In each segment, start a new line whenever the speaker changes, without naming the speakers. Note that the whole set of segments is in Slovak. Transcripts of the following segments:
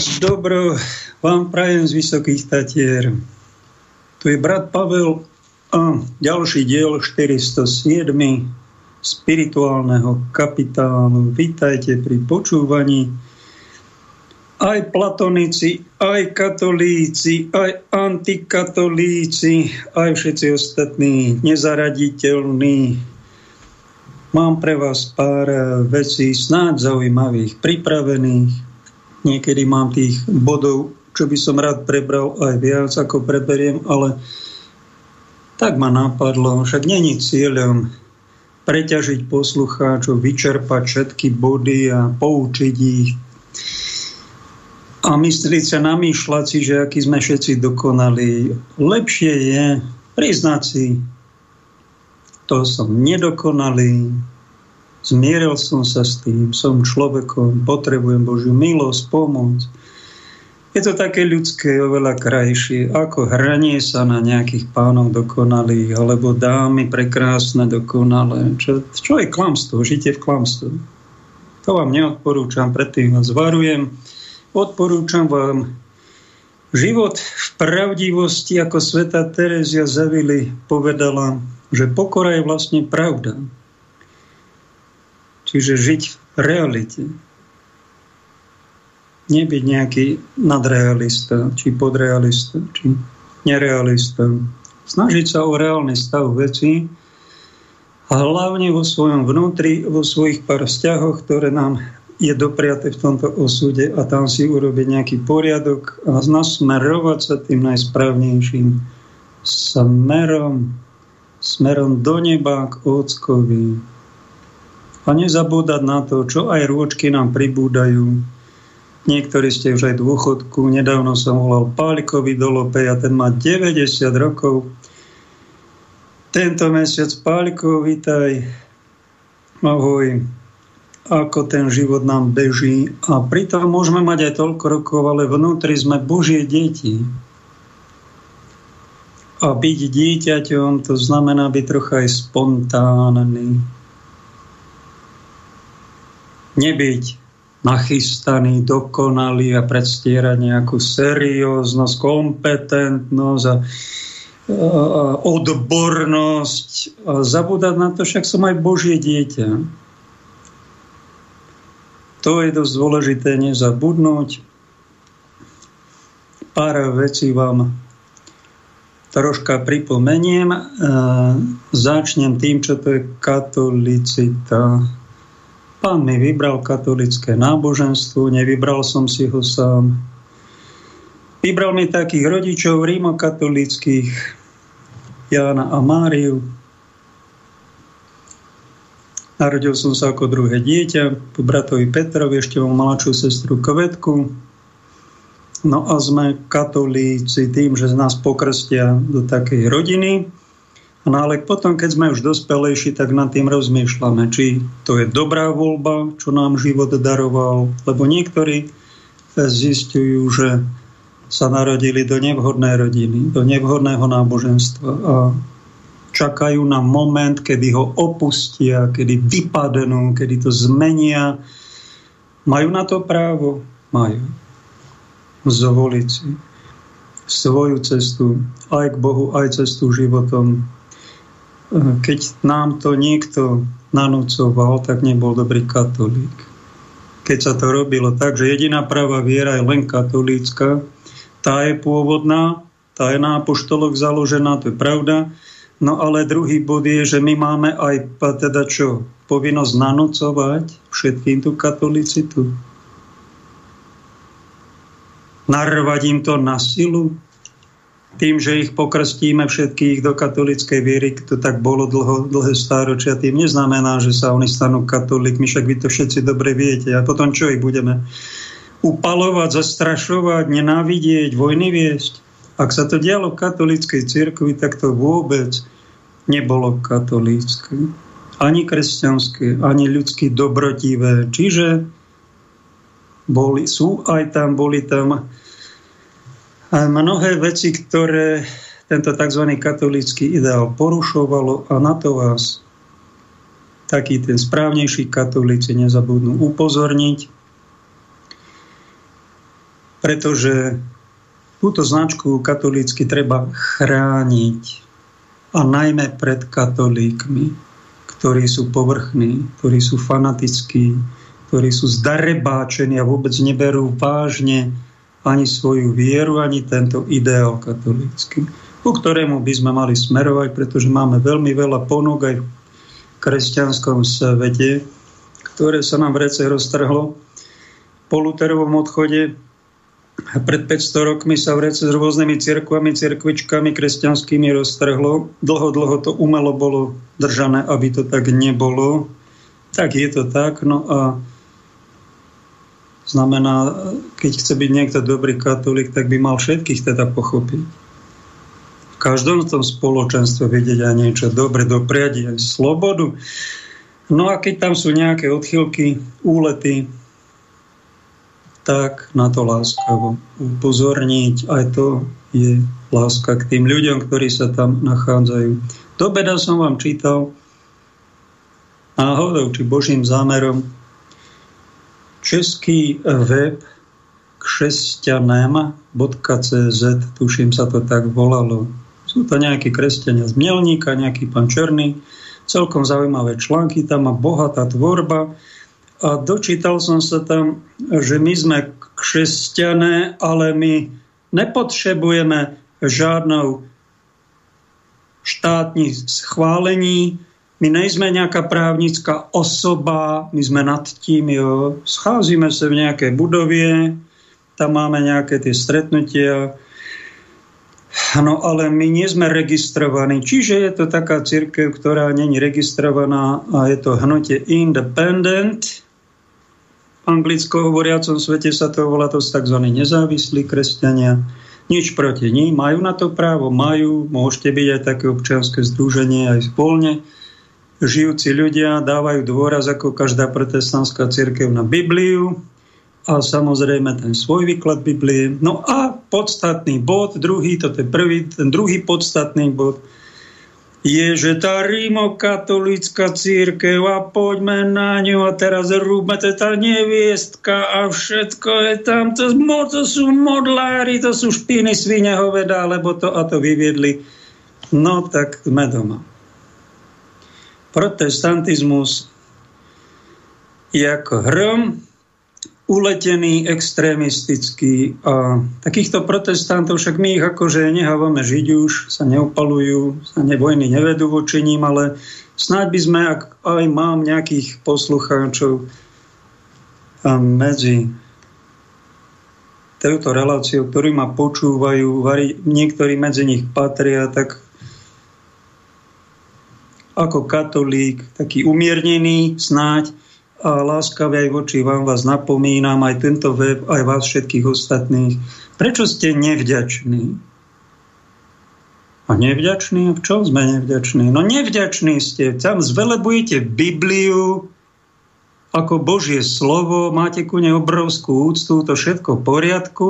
A dobro vám prajem z Vysokých Tatier. Tu je brat Pavel a ďalší diel 407 spirituálneho kapitánu. Vítajte pri počúvaní. Aj platonici, aj katolíci, aj antikatolíci, aj všetci ostatní nezaraditeľní Mám pre vás pár vecí snáď zaujímavých, pripravených. Niekedy mám tých bodov, čo by som rád prebral aj viac, ako preberiem, ale tak ma napadlo, však není cieľom preťažiť poslucháčov, vyčerpať všetky body a poučiť ich a myslieť sa, namýšľať si, že aký sme všetci dokonali. Lepšie je priznať si, to som nedokonalý, zmieril som sa s tým, som človekom, potrebujem Božiu milosť, pomoc. Je to také ľudské, oveľa krajšie, ako hranie sa na nejakých pánov dokonalých, alebo dámy prekrásne dokonalé. Čo, čo je klamstvo? Žite v klamstve. To vám neodporúčam, predtým vás varujem. Odporúčam vám život v pravdivosti, ako sveta Terezia Zavili povedala, že pokora je vlastne pravda. Čiže žiť v realite. Nebyť nejaký nadrealista, či podrealista, či nerealista. Snažiť sa o reálny stav veci a hlavne vo svojom vnútri, vo svojich pár vzťahoch, ktoré nám je dopriate v tomto osude a tam si urobiť nejaký poriadok a nasmerovať sa tým najsprávnejším smerom smerom do neba k Ockovi. A nezabúdať na to, čo aj rôčky nám pribúdajú. Niektorí ste už aj dôchodku. Nedávno som volal Pálikovi do Lopej a ten má 90 rokov. Tento mesiac Pálikov, vítaj. Ahoj. Ako ten život nám beží. A pritom môžeme mať aj toľko rokov, ale vnútri sme Božie deti. A byť dieťaťom to znamená byť trocha aj spontánny. Nebyť nachystaný, dokonalý a predstierať nejakú serióznosť, kompetentnosť a, odbornosť a zabúdať na to, však som aj Božie dieťa. To je dosť dôležité nezabudnúť. Pár vecí vám troška pripomeniem. E, začnem tým, čo to je katolicita. Pán mi vybral katolické náboženstvo, nevybral som si ho sám. Vybral mi takých rodičov rímokatolických, Jána a Máriu. Narodil som sa ako druhé dieťa, po bratovi Petrovi, ešte mám mladšiu sestru Kvetku, No a sme katolíci tým, že nás pokrstia do takej rodiny. No ale potom, keď sme už dospelejší, tak nad tým rozmýšľame, či to je dobrá voľba, čo nám život daroval. Lebo niektorí zistujú, že sa narodili do nevhodnej rodiny, do nevhodného náboženstva a čakajú na moment, kedy ho opustia, kedy vypadnú, kedy to zmenia. Majú na to právo? Majú zvoliť si svoju cestu aj k Bohu, aj cestu životom. Keď nám to niekto nanúcoval, tak nebol dobrý katolík. Keď sa to robilo tak, že jediná práva viera je len katolícka, tá je pôvodná, tá je na apoštoloch založená, to je pravda. No ale druhý bod je, že my máme aj teda čo, povinnosť nanúcovať všetkým tú katolicitu narvať im to na silu, tým, že ich pokrstíme všetkých do katolíckej viery, to tak bolo dlho, dlhé stáročia, tým neznamená, že sa oni stanú katolíkmi, však vy to všetci dobre viete. A potom čo ich budeme upalovať, zastrašovať, nenávidieť, vojny viesť? Ak sa to dialo v katolíckej cirkvi, tak to vôbec nebolo katolícké. Ani kresťanské, ani ľudsky dobrotivé. Čiže boli, sú aj tam, boli tam mnohé veci, ktoré tento tzv. katolícky ideál porušovalo a na to vás takí ten správnejší katolíci nezabudnú upozorniť. pretože túto značku katolícky treba chrániť a najmä pred katolíkmi, ktorí sú povrchní, ktorí sú fanatickí, ktorí sú zdarebáčení a vôbec neberú vážne ani svoju vieru, ani tento ideál katolícky, ku ktorému by sme mali smerovať, pretože máme veľmi veľa ponúk aj v kresťanskom svete, ktoré sa nám v rece roztrhlo po Luterovom odchode pred 500 rokmi sa v rece s rôznymi cirkvami, cirkvičkami kresťanskými roztrhlo. Dlho, dlho to umelo bolo držané, aby to tak nebolo. Tak je to tak. No a znamená, keď chce byť niekto dobrý katolík, tak by mal všetkých teda pochopiť. V každom tom spoločenstve vidieť aj niečo dobre, dopriať aj slobodu. No a keď tam sú nejaké odchylky, úlety, tak na to láskavo upozorniť. Aj to je láska k tým ľuďom, ktorí sa tam nachádzajú. Do beda som vám čítal náhodou či božím zámerom český web křesťanem.cz, tuším sa to tak volalo. Sú to nejakí kresťania z Mielníka, nejaký pán Černý, celkom zaujímavé články, tam má bohatá tvorba, a dočítal som sa tam, že my sme křesťané, ale my nepotrebujeme žiadnou štátní schválení, my nejsme nejaká právnická osoba, my sme nad tým, jo. Scházíme sa v nejakej budovie, tam máme nejaké tie stretnutia, no ale my nie sme registrovaní. Čiže je to taká církev, ktorá není registrovaná a je to hnutie independent, anglicko hovoriacom svete sa to volá, to tzv. nezávislí kresťania. Nič proti ní, majú na to právo, majú, môžete byť aj také občianske združenie, aj spolne. Žijúci ľudia dávajú dôraz ako každá protestantská církev na Bibliu a samozrejme ten svoj výklad Biblie. No a podstatný bod, druhý, toto je prvý, ten druhý podstatný bod, je, že tá rímokatolická církev a poďme na ňu a teraz rúbme, to tá neviestka a všetko je tam, to, to sú modlári, to sú špiny svine hoveda, lebo to a to vyviedli. No tak sme doma. Protestantizmus je ako hrom, uletený, extrémistický. A takýchto protestantov však my ich akože nehávame žiť už, sa neupalujú, sa ne, vojny nevedú voči ním, ale snáď by sme, ak aj mám nejakých poslucháčov medzi touto reláciou, ktorí ma počúvajú, niektorí medzi nich patria, tak ako katolík, taký umiernený snáď, a láskavé aj voči vám vás napomínam, aj tento web, aj vás všetkých ostatných. Prečo ste nevďační? A nevďační? V čom sme nevďační? No nevďační ste. Tam zvelebujete Bibliu ako Božie slovo, máte ku nej obrovskú úctu, to všetko v poriadku,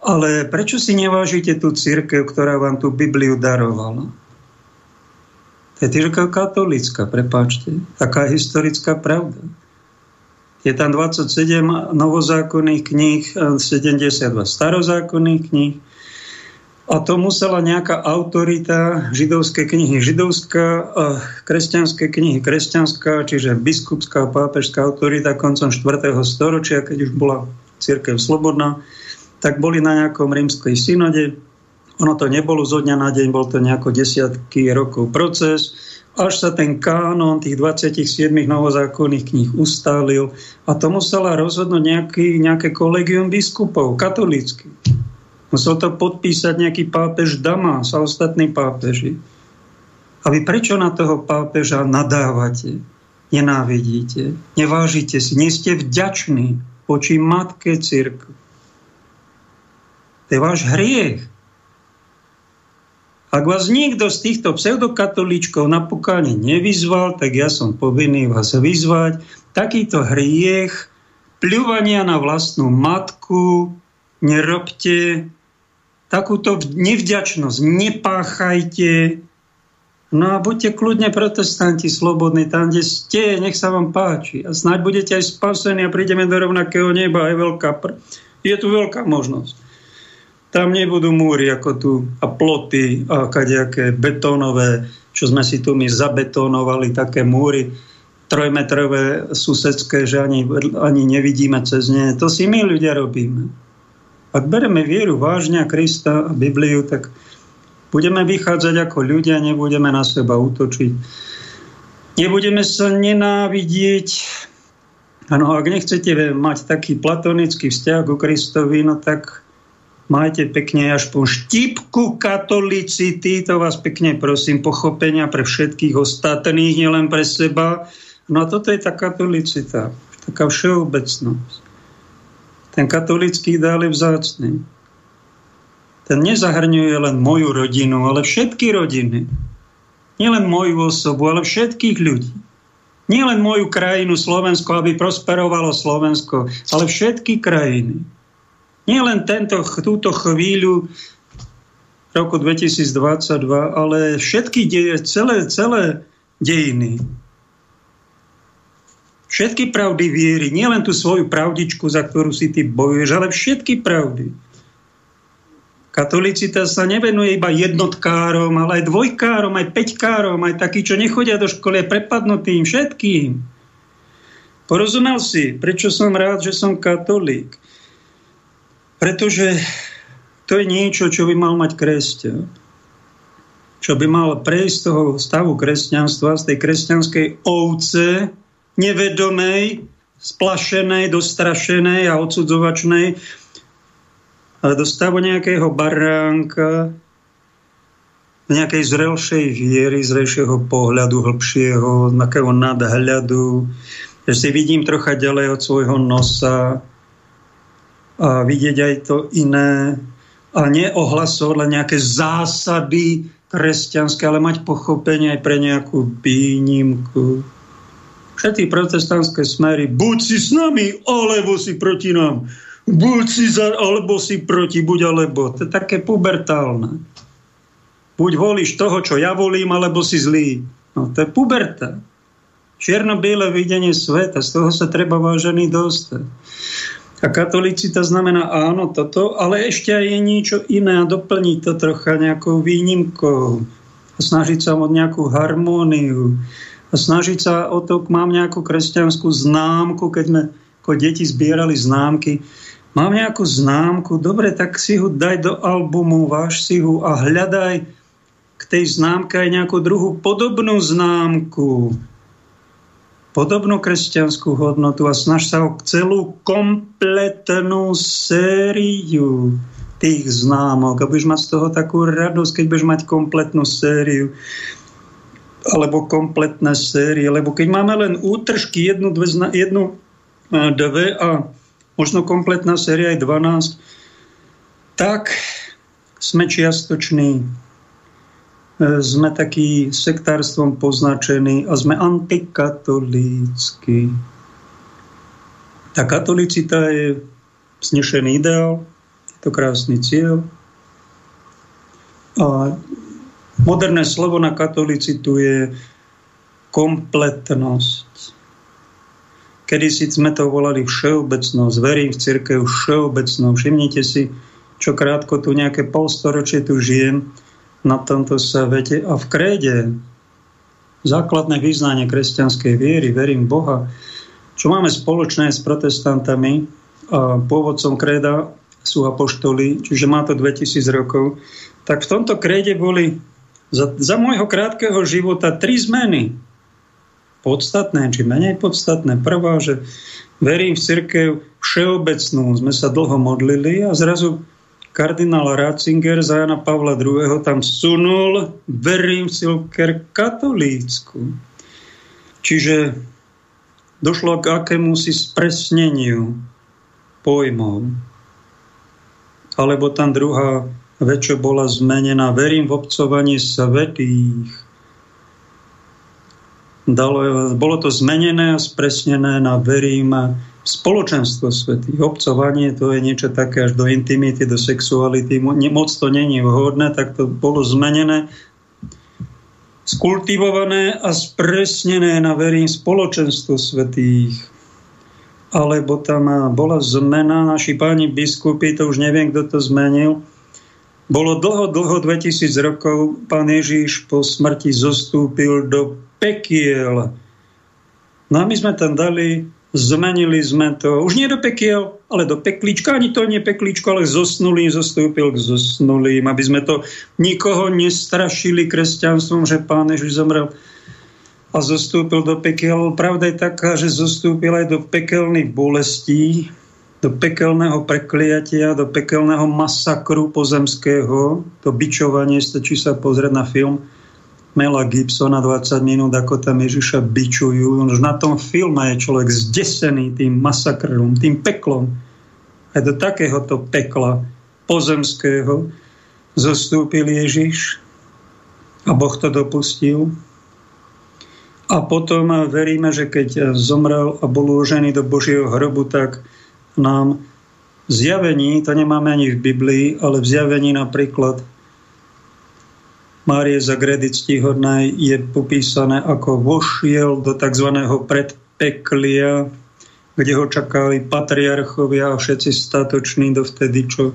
ale prečo si nevážite tú církev, ktorá vám tú Bibliu darovala? Je církev katolická, prepáčte. Taká historická pravda. Je tam 27 novozákonných kníh, 72 starozákonných kníh. A to musela nejaká autorita židovské knihy židovská, a kresťanské knihy kresťanská, čiže biskupská, pápežská autorita koncom 4. storočia, keď už bola církev slobodná, tak boli na nejakom rímskej synode, ono to nebolo zo dňa na deň, bol to nejako desiatky rokov proces, až sa ten kánon tých 27 novozákonných kníh ustálil a to musela rozhodnúť nejaký, nejaké kolegium biskupov, katolícky. Musel to podpísať nejaký pápež Damas a ostatní pápeži. A vy prečo na toho pápeža nadávate, nenávidíte, nevážite si, nie ste vďační voči matke církve. To je váš hriech. Ak vás niekto z týchto pseudokatolíčkov na pokáne nevyzval, tak ja som povinný vás vyzvať. Takýto hriech, pľúvania na vlastnú matku, nerobte, takúto nevďačnosť nepáchajte, No a buďte kľudne protestanti, slobodní, tam, kde ste, nech sa vám páči. A snáď budete aj spasení a prídeme do rovnakého neba, aj veľká pr- Je tu veľká možnosť. Tam nebudú múry ako tu a ploty a kadejaké betónové, čo sme si tu my zabetonovali, také múry trojmetrové susedské, že ani, ani nevidíme cez ne. To si my ľudia robíme. Ak bereme vieru vážne a Krista a Bibliu, tak budeme vychádzať ako ľudia, nebudeme na seba útočiť. Nebudeme sa nenávidieť. Ano, ak nechcete mať taký platonický vzťah ku Kristovi, no tak majte pekne až po štipku katolicity, to vás pekne prosím, pochopenia pre všetkých ostatných, nielen pre seba. No a toto je tá katolicita, taká všeobecnosť. Ten katolický ideál je vzácný. Ten nezahrňuje len moju rodinu, ale všetky rodiny. Nielen moju osobu, ale všetkých ľudí. Nielen moju krajinu Slovensko, aby prosperovalo Slovensko, ale všetky krajiny. Nielen tento, túto chvíľu roku 2022, ale všetky deje, celé, celé dejiny všetky pravdy viery, nielen tú svoju pravdičku, za ktorú si ty bojuješ, ale všetky pravdy. Katolicita sa nevenuje iba jednotkárom, ale aj dvojkárom, aj peťkárom, aj takí, čo nechodia do školy, prepadnutým, všetkým. Porozumel si, prečo som rád, že som katolík? Pretože to je niečo, čo by mal mať kresťan. Čo by mal prejsť z toho stavu kresťanstva, z tej kresťanskej ovce, nevedomej, splašenej, dostrašenej a odsudzovačnej do stavu nejakého baránka, nejakej zrelšej viery, zrelšieho pohľadu, hĺbšieho, nejakého nadhľadu, že si vidím trocha ďalej od svojho nosa a vidieť aj to iné a neohlasovať len nejaké zásady kresťanské, ale mať pochopenie aj pre nejakú výnimku všetky protestantské smery, buď si s nami, alebo si proti nám. Buď si za, alebo si proti, buď alebo. To je také pubertálne. Buď volíš toho, čo ja volím, alebo si zlý. No, to je puberta. Čierno-biele videnie sveta, z toho sa treba vážený dostať. A katolicita znamená áno, toto, ale ešte aj je niečo iné a doplniť to trocha nejakou výnimkou. A snažiť sa o nejakú harmóniu. A snažiť sa o to, mám nejakú kresťanskú známku, keď sme ako deti zbierali známky, mám nejakú známku, dobre, tak si ho daj do albumu, váš si ho a hľadaj k tej známke aj nejakú druhú podobnú známku, podobnú kresťanskú hodnotu a snaž sa o celú kompletnú sériu tých známok. A budeš mať z toho takú radosť, keď budeš mať kompletnú sériu alebo kompletné série, lebo keď máme len útržky, jednu, dve, jednu, dve a možno kompletná séria je 12, tak sme čiastoční, e, sme taký sektárstvom poznačení a sme antikatolícky. Tá katolicita je snešený ideál, je to krásny cieľ. A Moderné slovo na katolicitu je kompletnosť. Kedy si sme to volali všeobecnosť, verím v církev všeobecnou. Všimnite si, čo krátko tu nejaké polstoročie tu žijem na tomto svete a v kréde základné význanie kresťanskej viery, verím Boha, čo máme spoločné s protestantami a pôvodcom kréda sú apoštoli, čiže má to 2000 rokov, tak v tomto kréde boli za, za môjho krátkeho života tri zmeny. Podstatné, či menej podstatné. Prvá, že verím v cirkev všeobecnú. Sme sa dlho modlili a zrazu kardinál Ratzinger za Jana Pavla II. tam sunul cirkev katolícku. Čiže došlo k akému si spresneniu pojmov. Alebo tam druhá väčšie bola zmenená. Verím v obcovanie svetých. Dalo, bolo to zmenené a spresnené na verím spoločenstvo svetých. Obcovanie to je niečo také až do intimity, do sexuality. Moc to není vhodné, tak to bolo zmenené skultivované a spresnené na verím spoločenstvo svetých. alebo tam bola zmena, naši páni biskupy, to už neviem, kto to zmenil, bolo dlho, dlho, 2000 rokov, pán Ježiš po smrti zostúpil do pekiel. No a my sme tam dali, zmenili sme to, už nie do pekiel, ale do peklíčka, ani to nie peklíčko, ale zosnulý zostúpil k zosnulým, aby sme to nikoho nestrašili kresťanstvom, že pán Ježiš zomrel a zostúpil do pekel. Pravda je taká, že zostúpil aj do pekelných bolestí, do pekelného prekliatia, do pekelného masakru pozemského, to bičovanie, stačí sa pozrieť na film Mela Gibsona 20 minút, ako tam Ježiša bičujú. Už na tom filme je človek zdesený tým masakrom, tým peklom. Aj do takéhoto pekla pozemského zostúpil Ježiš a Boh to dopustil. A potom veríme, že keď zomrel a bol uložený do Božieho hrobu, tak nám zjavení, to nemáme ani v Biblii, ale v zjavení napríklad Márie Zagredy ctihodnej je popísané, ako vošiel do tzv. predpeklia, kde ho čakali patriarchovia a všetci statoční dovtedy, čo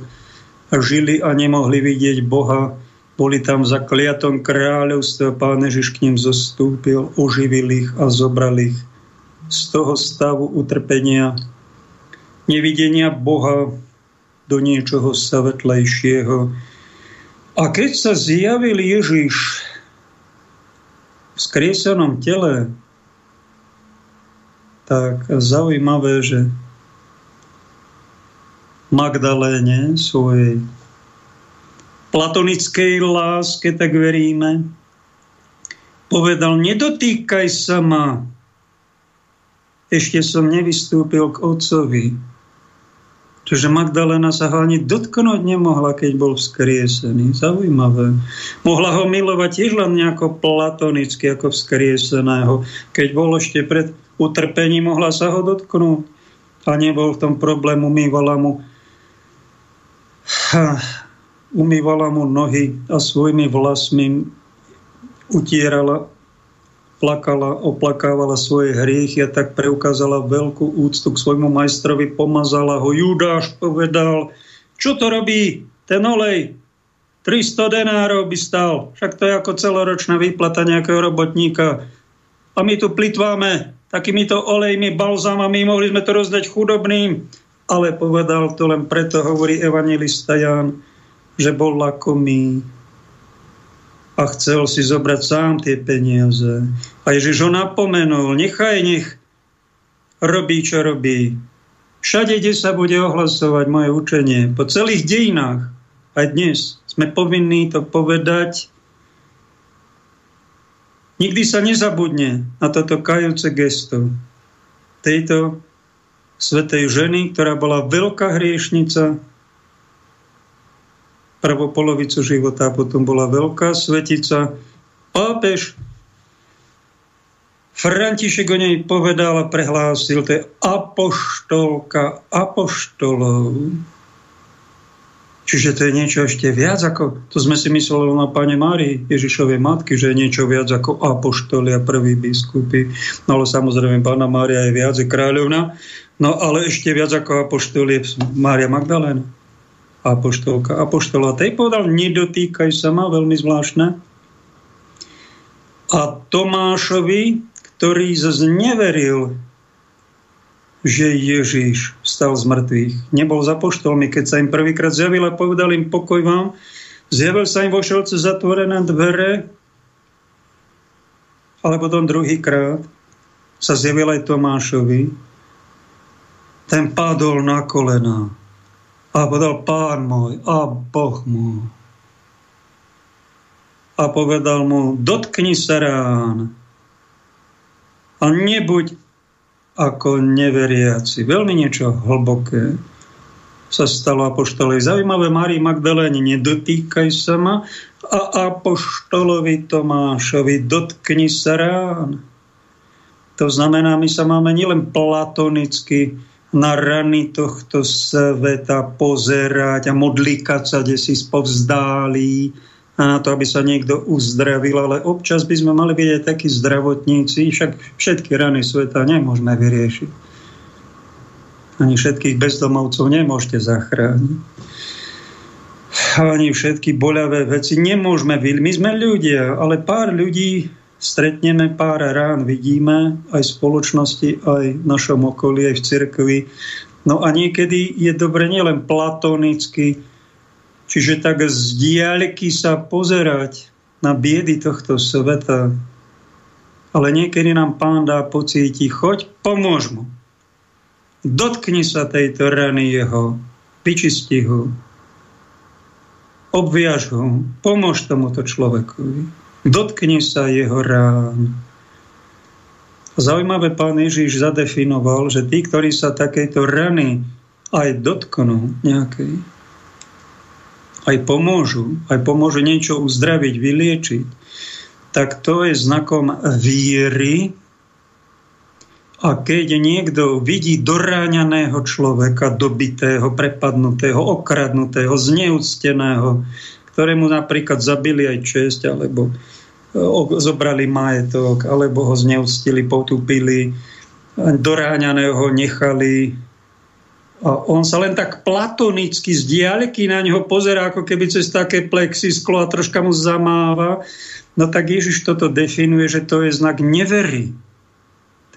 žili a nemohli vidieť Boha boli tam za kliatom kráľovstva, pán Ježiš k ním zostúpil, oživil ich a zobral ich z toho stavu utrpenia, nevidenia Boha do niečoho svetlejšieho. A keď sa zjavil Ježiš v skriesenom tele, tak zaujímavé, že Magdaléne svojej platonickej láske, tak veríme. Povedal, nedotýkaj sa ma, ešte som nevystúpil k otcovi. Čiže Magdalena sa ho ani dotknúť nemohla, keď bol vzkriesený. Zaujímavé. Mohla ho milovať tiež len nejako platonicky, ako vzkrieseného. Keď bol ešte pred utrpením, mohla sa ho dotknúť. A nebol v tom problém, umývala mu umývala mu nohy a svojimi vlasmi utierala, plakala, oplakávala svoje hriechy a tak preukázala veľkú úctu k svojmu majstrovi, pomazala ho. Judáš povedal, čo to robí ten olej? 300 denárov by stal, však to je ako celoročná výplata nejakého robotníka. A my tu plitváme takýmito olejmi, balzámami, mohli sme to rozdať chudobným. Ale povedal to len preto, hovorí evangelista Ján, že bol lakomý a chcel si zobrať sám tie peniaze. A Ježiš ho napomenul, nechaj, nech robí, čo robí. Všade, kde sa bude ohlasovať moje učenie, po celých dejinách, aj dnes sme povinní to povedať. Nikdy sa nezabudne na toto kajúce gesto tejto svetej ženy, ktorá bola veľká hriešnica, prvú polovicu života, potom bola veľká svetica. Pápež František o nej povedal a prehlásil, to je apoštolka apoštolov. Čiže to je niečo ešte viac ako, to sme si mysleli na Pane Márii, Ježišovej matky, že je niečo viac ako apoštoli a prví biskupy. No ale samozrejme, Pána Mária je viac, je kráľovna, no ale ešte viac ako apoštoli je Mária Magdalena apoštolka. Apoštola tej povedal, nedotýkaj sa ma, veľmi zvláštne. A Tomášovi, ktorý zase že Ježíš stal z mŕtvych. Nebol za poštolmi, keď sa im prvýkrát zjavil a povedal im pokoj vám. Zjavil sa im vo šelce zatvorené dvere, ale potom druhýkrát sa zjavil aj Tomášovi. Ten padol na kolena a povedal, pán môj a Boh môj. A povedal mu, dotkni sa rán a nebuď ako neveriaci. Veľmi niečo hlboké sa stalo apoštolej. Zaujímavé Márii Magdaléne, nedotýkaj sa ma a apoštolovi Tomášovi, dotkni sa rán. To znamená, my sa máme nielen platonicky na rany tohto sveta pozerať a modlíkať sa, kde si spovzdálí a na to, aby sa niekto uzdravil, ale občas by sme mali byť aj takí zdravotníci, však všetky rany sveta nemôžeme vyriešiť. Ani všetkých bezdomovcov nemôžete zachrániť. Ani všetky boľavé veci nemôžeme vyliť. My sme ľudia, ale pár ľudí stretneme, pár rán vidíme aj v spoločnosti, aj v našom okolí, aj v cirkvi. No a niekedy je dobre nielen platonicky, čiže tak z diaľky sa pozerať na biedy tohto sveta, ale niekedy nám pán dá pocíti, choď, pomôž mu. Dotkni sa tejto rany jeho, vyčisti ho, obviaž ho, pomôž tomuto človekovi. Dotkni sa jeho rán. Zaujímavé pán Ježiš zadefinoval, že tí, ktorí sa takejto rany aj dotknú nejakej, aj pomôžu, aj pomôžu niečo uzdraviť, vyliečiť, tak to je znakom víry. A keď niekto vidí doráňaného človeka, dobitého, prepadnutého, okradnutého, zneúcteného, ktorému napríklad zabili aj česť, alebo zobrali majetok, alebo ho zneúctili, potúpili, doráňaného ho nechali a on sa len tak platonicky z diaľky na neho pozera, ako keby cez také plexisklo a troška mu zamáva No tak Ježiš toto definuje, že to je znak nevery.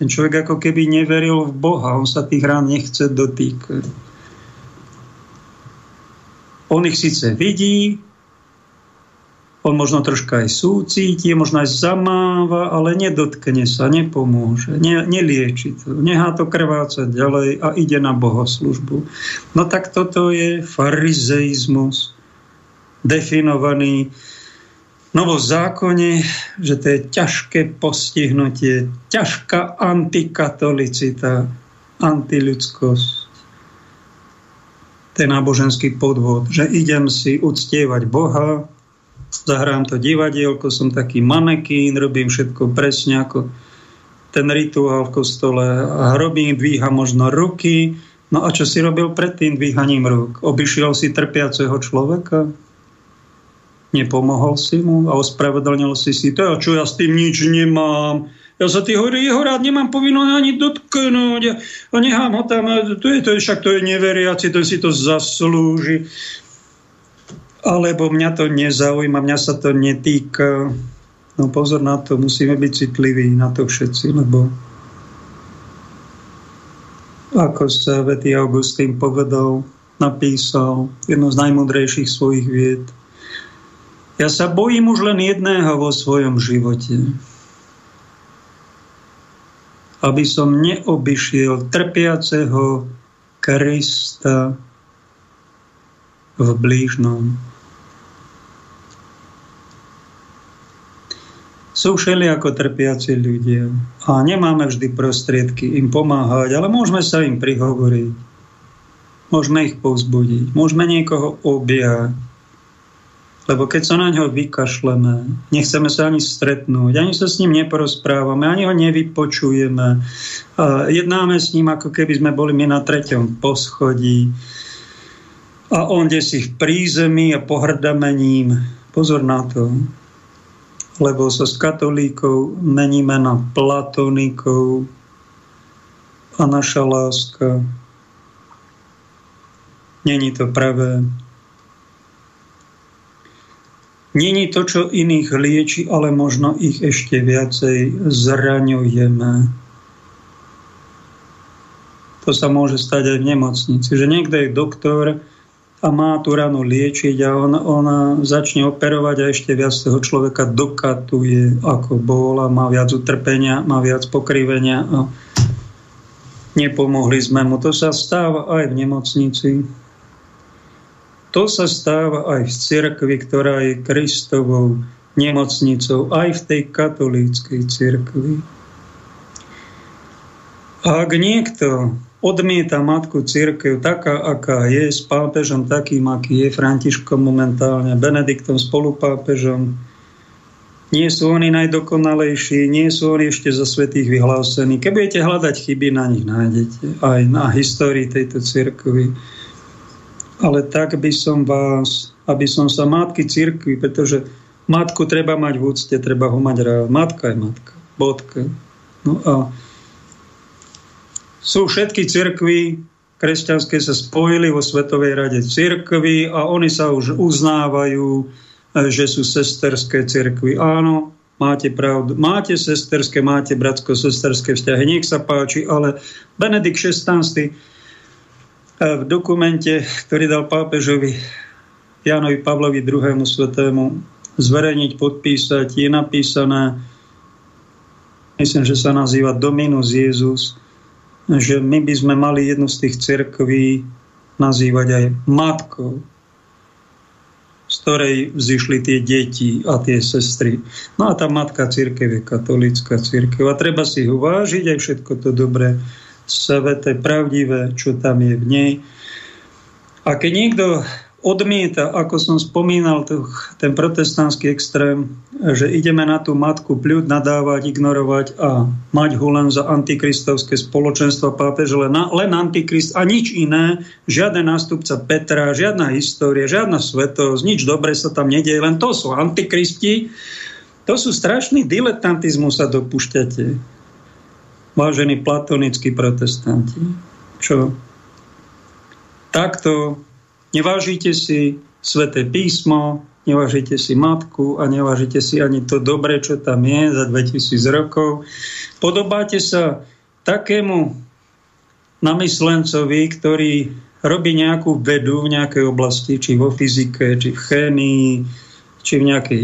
Ten človek ako keby neveril v Boha, on sa tých rán nechce dotýkať. On ich síce vidí, on možno troška aj súcíti, možno aj zamáva, ale nedotkne sa, nepomôže, ne, nelieči to, nechá to krvácať ďalej a ide na bohoslužbu. No tak toto je farizeizmus, definovaný novo zákone, že to je ťažké postihnutie, ťažká antikatolicita, antiľudskosť. Ten náboženský podvod, že idem si uctievať Boha, zahrám to divadielko, som taký manekín, robím všetko presne ako ten rituál v kostole a robím, dvíha možno ruky. No a čo si robil pred tým dvíhaním rúk? Obyšiel si trpiaceho človeka? Nepomohol si mu a ospravedlnil si si to, čo ja s tým nič nemám. Ja sa tých jeho rád nemám povinnosť ani dotknúť a, a nechám ho tam. To je, to však to je neveriaci, to si to zaslúži. Alebo mňa to nezaujíma, mňa sa to netýka. No pozor na to, musíme byť citliví na to všetci, lebo ako sa Vety Augustín povedal, napísal jedno z najmudrejších svojich vied – ja sa bojím už len jedného vo svojom živote. Aby som neobyšiel trpiaceho Krista v blížnom. Sú všeli ako trpiaci ľudia a nemáme vždy prostriedky im pomáhať, ale môžeme sa im prihovoriť. Môžeme ich povzbudiť, môžeme niekoho objať, lebo keď sa na ňo vykašleme, nechceme sa ani stretnúť, ani sa s ním neporozprávame, ani ho nevypočujeme, jednáme s ním, ako keby sme boli my na treťom poschodí a on si v prízemí a pohrdame ním. Pozor na to, lebo sa s katolíkov meníme na platonikov a naša láska není to pravé. Není to, čo iných lieči, ale možno ich ešte viacej zraňujeme. To sa môže stať aj v nemocnici, že niekto je doktor a má tú ranu liečiť a on, ona začne operovať a ešte viac toho človeka dokatuje, ako bol a má viac utrpenia, má viac pokrivenia a nepomohli sme mu. To sa stáva aj v nemocnici. To sa stáva aj v cirkvi, ktorá je Kristovou nemocnicou, aj v tej katolíckej cirkvi. A ak niekto odmieta matku církev taká, aká je, s pápežom takým, aký je, Františkom momentálne, Benediktom spolupápežom, nie sú oni najdokonalejší, nie sú oni ešte zo svetých vyhlásení. Keď budete hľadať chyby, na nich nájdete. Aj na histórii tejto cirkvi ale tak by som vás, aby som sa matky cirkvi, pretože matku treba mať v úcte, treba ho mať rád. Matka je matka. Bodka. No a sú všetky cirkvy kresťanské sa spojili vo Svetovej rade cirkvy a oni sa už uznávajú, e, že sú sesterské cirkvy. Áno, máte pravdu. Máte sesterské, máte bratsko-sesterské vzťahy. Nech sa páči, ale Benedikt XVI e, v dokumente, ktorý dal pápežovi Jánovi Pavlovi II. svetému zverejniť, podpísať, je napísané, myslím, že sa nazýva Dominus Jezus, že my by sme mali jednu z tých cirkví nazývať aj matkou, z ktorej vzýšli tie deti a tie sestry. No a tá matka církev je katolická církev a treba si ho vážiť aj všetko to dobré, sveté, pravdivé, čo tam je v nej. A keď niekto odmieta, ako som spomínal, ten protestantský extrém, že ideme na tú matku pľud nadávať, ignorovať a mať ho len za antikristovské spoločenstvo pápež, len, len antikrist a nič iné, žiaden nástupca Petra, žiadna história, žiadna svetosť, nič dobre sa tam nedieje, len to sú antikristi. To sú strašný diletantizmus sa dopúšťate, vážení platonickí protestanti. Čo? Takto Nevážite si sveté písmo, nevážite si matku a nevážite si ani to dobré, čo tam je za 2000 rokov. Podobáte sa takému namyslencovi, ktorý robí nejakú vedu v nejakej oblasti, či vo fyzike, či v chémii, či v nejakej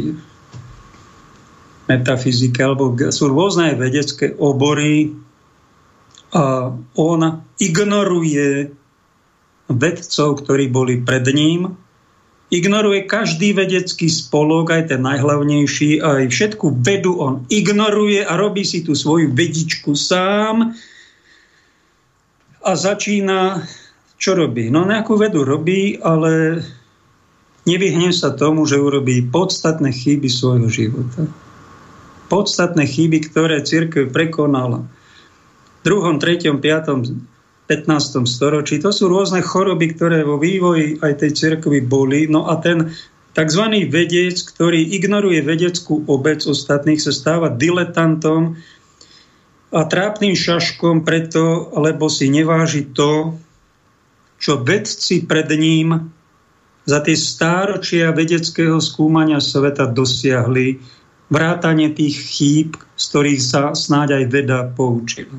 metafyzike, alebo sú rôzne vedecké obory a on ignoruje vedcov, ktorí boli pred ním. Ignoruje každý vedecký spolok, aj ten najhlavnejší, aj všetku vedu on ignoruje a robí si tú svoju vedičku sám a začína, čo robí? No nejakú vedu robí, ale nevyhne sa tomu, že urobí podstatné chyby svojho života. Podstatné chyby, ktoré církev prekonala. V 2., 3., 5 15. storočí. To sú rôzne choroby, ktoré vo vývoji aj tej cirkvi boli. No a ten tzv. vedec, ktorý ignoruje vedeckú obec ostatných, sa stáva diletantom a trápnym šaškom preto, lebo si neváži to, čo vedci pred ním za tie stáročia vedeckého skúmania sveta dosiahli, vrátanie tých chýb, z ktorých sa snáď aj veda poučila.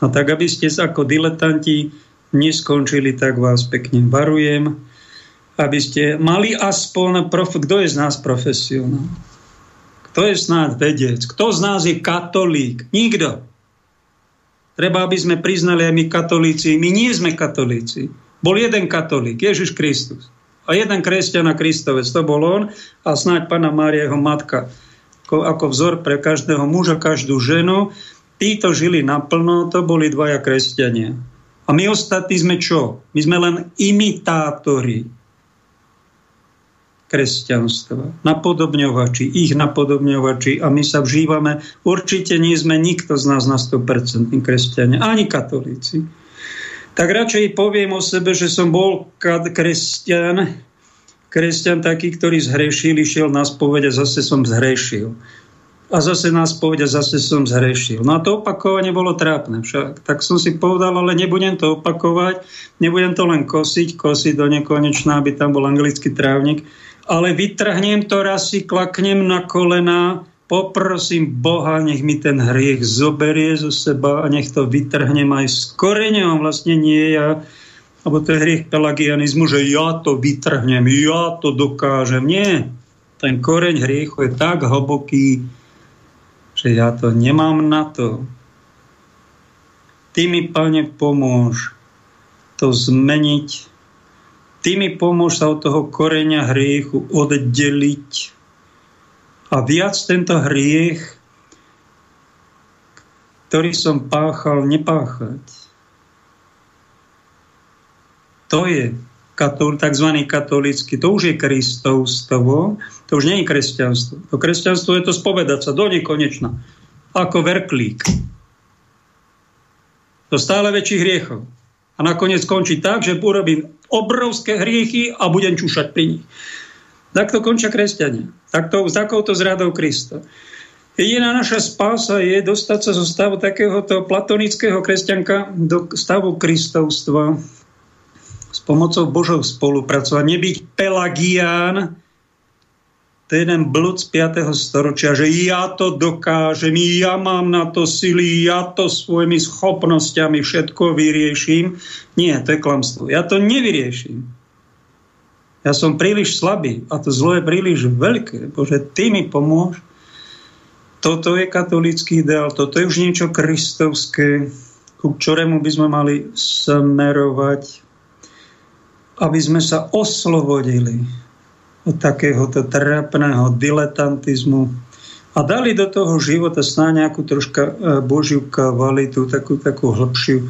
No tak, aby ste sa ako diletanti neskončili, tak vás pekne varujem, aby ste mali aspoň, prof, kto je z nás profesionál? Kto je z nás vedec? Kto z nás je katolík? Nikto. Treba, aby sme priznali aj my katolíci. My nie sme katolíci. Bol jeden katolík, Ježiš Kristus. A jeden kresťan a kristovec, to bol on a snáď Pana Mária, jeho matka, ako, ako vzor pre každého muža, každú ženu títo žili naplno, to boli dvaja kresťania. A my ostatní sme čo? My sme len imitátori kresťanstva, napodobňovači, ich napodobňovači a my sa vžívame. Určite nie sme nikto z nás na 100% kresťania, ani katolíci. Tak radšej poviem o sebe, že som bol kresťan, kresťan taký, ktorý zhrešil, išiel na spovede, zase som zhrešil a zase nás povedia, zase som zhrešil. No a to opakovanie bolo trápne však. Tak som si povedal, ale nebudem to opakovať, nebudem to len kosiť, kosiť do nekonečná, aby tam bol anglický trávnik, ale vytrhnem to raz si, klaknem na kolena, poprosím Boha, nech mi ten hriech zoberie zo seba a nech to vytrhnem aj s koreňom, vlastne nie ja, alebo to je hriech pelagianizmu, že ja to vytrhnem, ja to dokážem. Nie, ten koreň hriechu je tak hlboký, že ja to nemám na to. Ty mi, Pane, pomôž to zmeniť. Ty mi pomôž sa od toho koreňa hriechu oddeliť a viac tento hriech, ktorý som páchal, nepáchať. To je katol, tzv. katolícky, to už je kristovstvo, to už nie je kresťanstvo. To kresťanstvo je to spovedať sa do nekonečna. Ako verklík. Do stále väčších hriechov. A nakoniec skončí tak, že urobím obrovské hriechy a budem čúšať pri nich. Tak to končia kresťania. Tak to, s takouto zradou Krista.
Jediná naša spása je dostať sa zo stavu takéhoto platonického kresťanka do stavu kristovstva s pomocou Božou spolupracovať. Nebyť pelagián, to je jeden blud z 5. storočia, že ja to dokážem, ja mám na to sily, ja to svojimi schopnosťami všetko vyrieším. Nie, to je klamstvo. Ja to nevyrieším. Ja som príliš slabý a to zlo je príliš veľké. Bože, Ty mi pomôž toto je katolický ideál, toto je už niečo kristovské, ku ktorému by sme mali smerovať, aby sme sa oslobodili od takéhoto trapného diletantizmu a dali do toho života snáď nejakú troška e, božiu kvalitu, takú, takú hlbšiu e,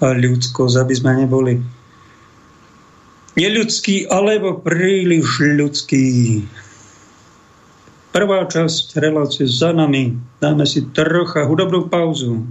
ľudskosť, aby sme neboli neľudský alebo príliš ľudský. Prvá časť relácie za nami. Dáme si trocha hudobnú pauzu.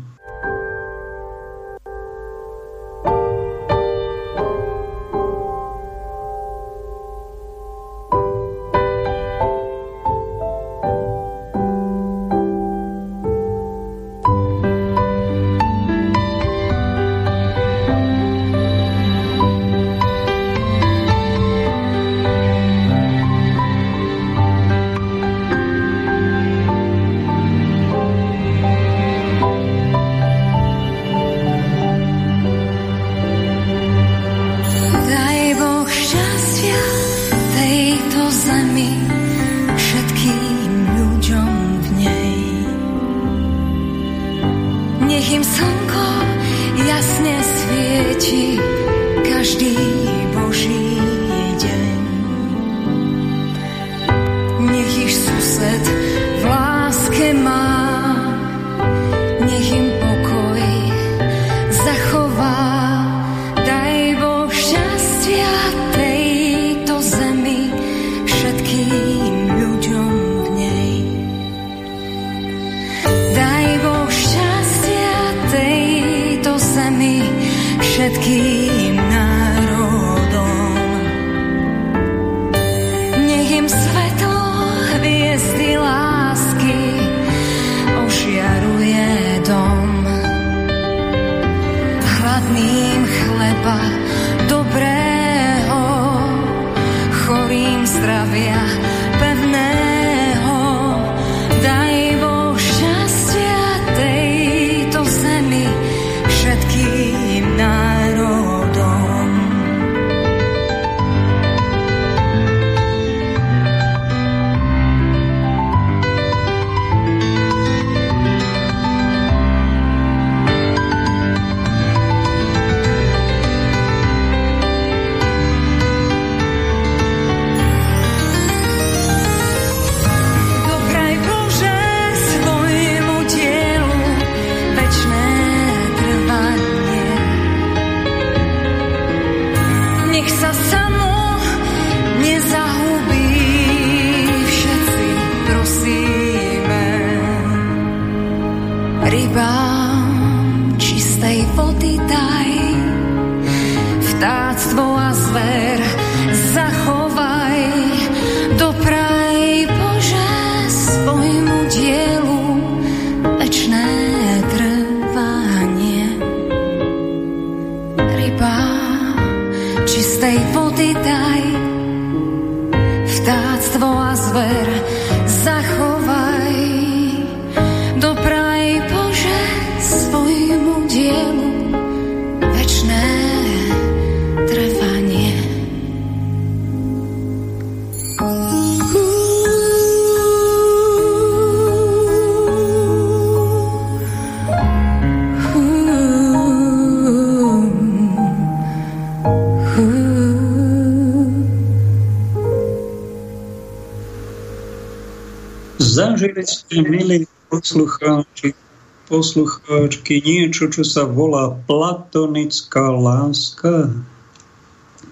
Milí poslucháči, poslucháčky, niečo, čo sa volá platonická láska.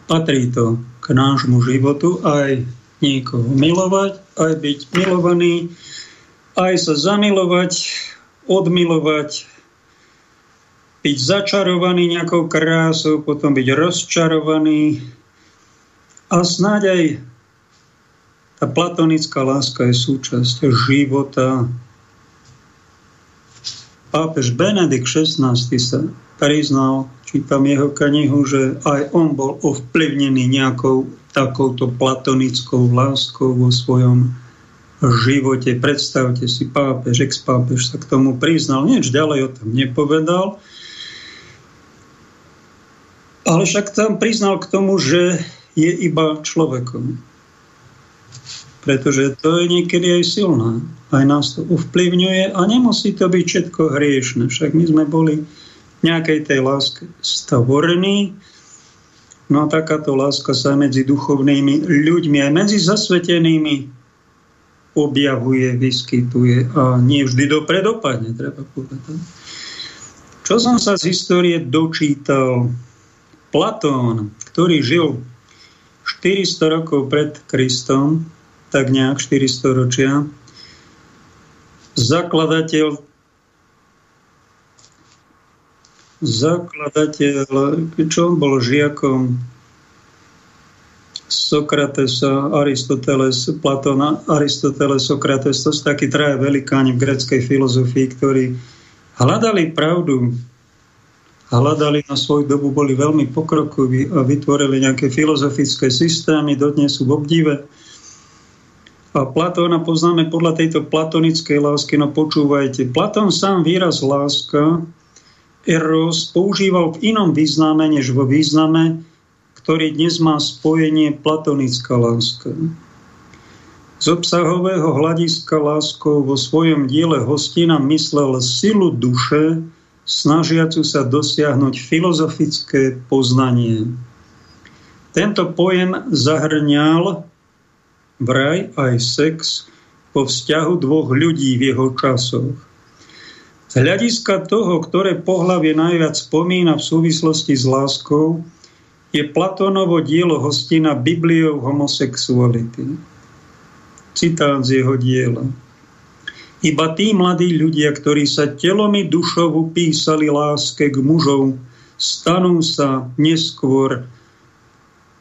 Patrí to k nášmu životu aj niekoho milovať, aj byť milovaný, aj sa zamilovať, odmilovať, byť začarovaný nejakou krásou, potom byť rozčarovaný a snáď aj
Tá platonická láska je súčasť života. Pápež Benedikt XVI sa priznal, čítam jeho knihu, že aj on bol ovplyvnený nejakou takouto platonickou láskou vo svojom živote. Predstavte si, pápež, ex-pápež sa k tomu priznal, nič ďalej o tom nepovedal, ale však tam priznal k tomu, že je iba človekom pretože to je niekedy aj silné. Aj nás to ovplyvňuje a nemusí to byť všetko hriešne. Však my sme boli nejakej tej láske stvorení, no a takáto láska sa medzi duchovnými ľuďmi, aj medzi zasvetenými objavuje, vyskytuje a nie vždy dopre dopadne, treba povedať. Čo som sa z histórie dočítal, Platón, ktorý žil 400 rokov pred Kristom, tak nejak 400 ročia. Zakladateľ zakladateľ, čo on bol žiakom Sokratesa, Aristoteles, Platona, Aristoteles, Sokrates, to sú takí traja velikáni v greckej filozofii, ktorí hľadali pravdu, hľadali na svoju dobu, boli veľmi pokrokoví a vytvorili nejaké filozofické systémy, dodnes sú v obdive. A Platóna poznáme podľa tejto platonickej lásky, no počúvajte. Platón sám výraz láska, eros, používal v inom význame, než vo význame, ktorý dnes má spojenie platonická láska. Z obsahového hľadiska láskou vo svojom diele hostina myslel silu duše, snažiacu sa dosiahnuť filozofické poznanie. Tento pojem zahrňal vraj aj sex po vzťahu dvoch ľudí v jeho časoch. Z hľadiska toho, ktoré pohlavie najviac spomína v súvislosti s láskou, je Platónovo dielo hostina Bibliou homosexuality. Citát z jeho diela. Iba tí mladí ľudia, ktorí sa telom i dušou písali láske k mužov, stanú sa neskôr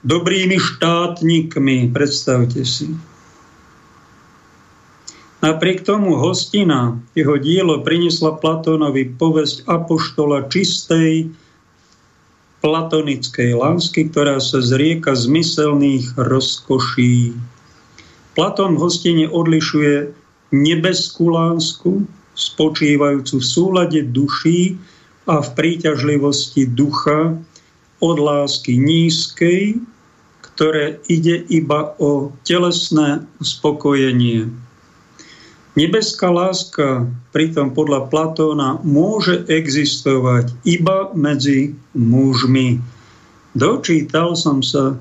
dobrými štátnikmi, predstavte si. Napriek tomu hostina, jeho dielo priniesla Platónovi povesť apoštola čistej platonickej lásky, ktorá sa zrieka zmyselných rozkoší. Platón v hostine odlišuje nebeskú lásku, spočívajúcu v súlade duší a v príťažlivosti ducha od lásky nízkej, ktoré ide iba o telesné uspokojenie. Nebeská láska pritom podľa Platóna môže existovať iba medzi mužmi. Dočítal som sa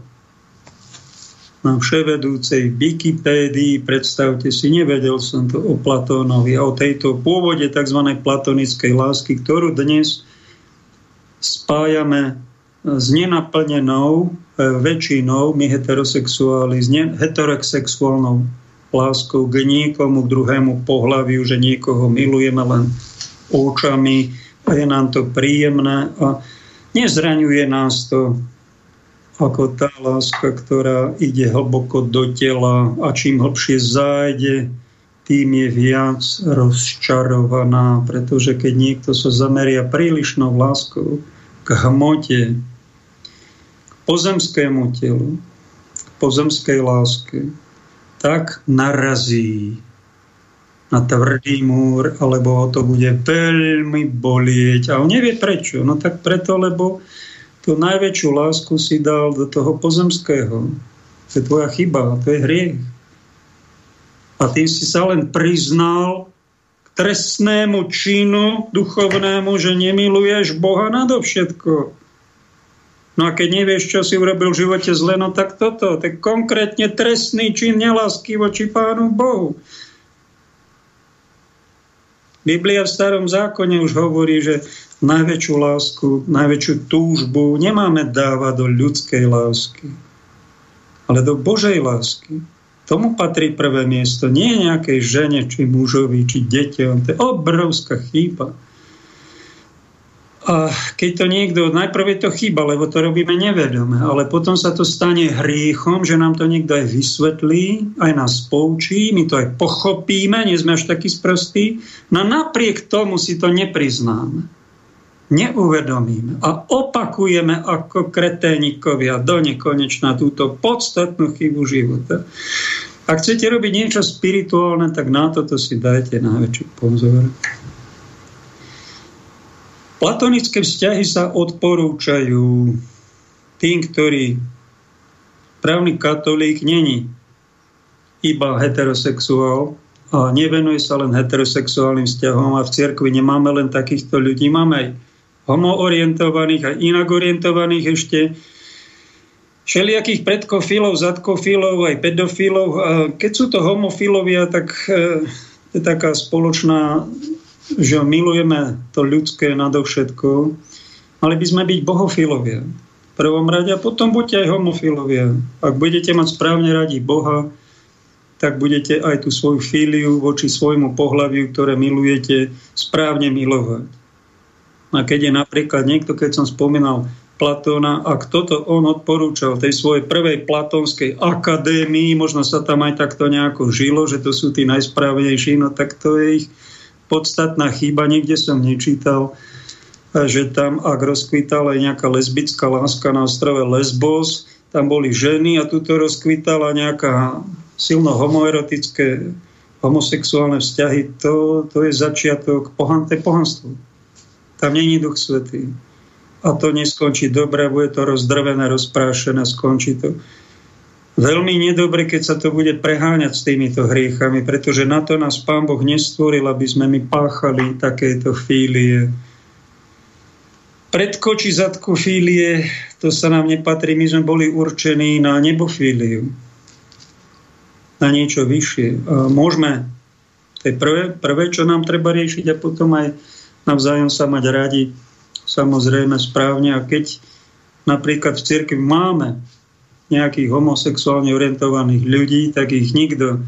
na vševedúcej Wikipédii, predstavte si, nevedel som to o Platónovi a o tejto pôvode tzv. platonickej lásky, ktorú dnes spájame s nenaplnenou e, väčšinou, my heterosexuáli, s heterosexuálnou láskou k niekomu, k druhému pohľaviu, že niekoho milujeme len očami a je nám to príjemné a nezraňuje nás to ako tá láska, ktorá ide hlboko do tela a čím hlbšie zájde, tým je viac rozčarovaná, pretože keď niekto sa zameria prílišnou láskou k hmote, pozemskému telu, k pozemskej láske, tak narazí na tvrdý múr, alebo ho to bude veľmi bolieť. A on nevie prečo. No tak preto, lebo tú najväčšiu lásku si dal do toho pozemského. To je tvoja chyba, to je hriech. A tým si sa len priznal k trestnému činu duchovnému, že nemiluješ Boha nadovšetko. No a keď nevieš, čo si urobil v živote zle, no tak toto, to je konkrétne trestný čin nelásky voči Pánu Bohu. Biblia v starom zákone už hovorí, že najväčšiu lásku, najväčšiu túžbu nemáme dávať do ľudskej lásky, ale do Božej lásky. Tomu patrí prvé miesto. Nie nejakej žene, či mužovi, či deťom. To je obrovská chyba. A keď to niekto, najprv je to chyba, lebo to robíme nevedome, ale potom sa to stane hriechom, že nám to niekto aj vysvetlí, aj nás poučí, my to aj pochopíme, nie sme až takí sprostí, no napriek tomu si to nepriznáme. Neuvedomíme a opakujeme ako kreténikovia do nekonečna túto podstatnú chybu života. Ak chcete robiť niečo spirituálne, tak na toto si dajte najväčší pozor. Platonické vzťahy sa odporúčajú tým, ktorí právny katolík není iba heterosexuál a nevenuje sa len heterosexuálnym vzťahom a v cirkvi nemáme len takýchto ľudí, máme aj homoorientovaných a inak orientovaných ešte všelijakých predkofilov, zadkofilov, aj pedofilov. A keď sú to homofilovia, tak e, je taká spoločná že milujeme to ľudské nadovšetko, mali by sme byť bohofilovia. V prvom rade a potom buďte aj homofilovia. Ak budete mať správne radi Boha, tak budete aj tú svoju fíliu voči svojmu pohľaviu, ktoré milujete, správne milovať. A keď je napríklad niekto, keď som spomínal Platóna, ak toto on odporúčal tej svojej prvej platónskej akadémii, možno sa tam aj takto nejako žilo, že to sú tí najsprávnejší, no tak to je ich podstatná chyba, niekde som nečítal, že tam, ak rozkvitala aj nejaká lesbická láska na ostrove Lesbos, tam boli ženy a tuto rozkvitala nejaká silno homoerotické homosexuálne vzťahy, to, to je začiatok pohan, pohanstvo. Tam není duch svetý. A to neskončí dobre, bude to rozdrvené, rozprášené, skončí to veľmi nedobre, keď sa to bude preháňať s týmito hriechami, pretože na to nás Pán Boh nestvoril, aby sme my páchali takéto fílie. Predkoči zadku fílie, to sa nám nepatrí, my sme boli určení na nebofíliu, na niečo vyššie. A môžeme, to je prvé, prvé, čo nám treba riešiť a potom aj navzájom sa mať radi, samozrejme správne. A keď napríklad v cirkvi máme nejakých homosexuálne orientovaných ľudí, tak ich nikto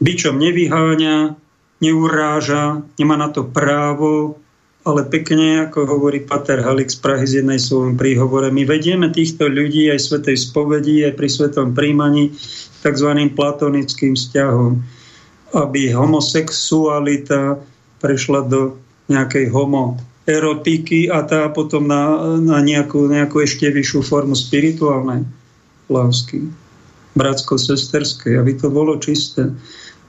byčom nevyháňa, neuráža, nemá na to právo, ale pekne, ako hovorí Pater Halik z Prahy z jednej svojom príhovore, my vedieme týchto ľudí aj svetej spovedi, aj pri svetom príjmaní tzv. platonickým vzťahom, aby homosexualita prešla do nejakej homo erotiky a tá potom na, na nejakú, nejakú ešte vyššiu formu spirituálnej lásky, bratsko-sesterskej, aby to bolo čisté,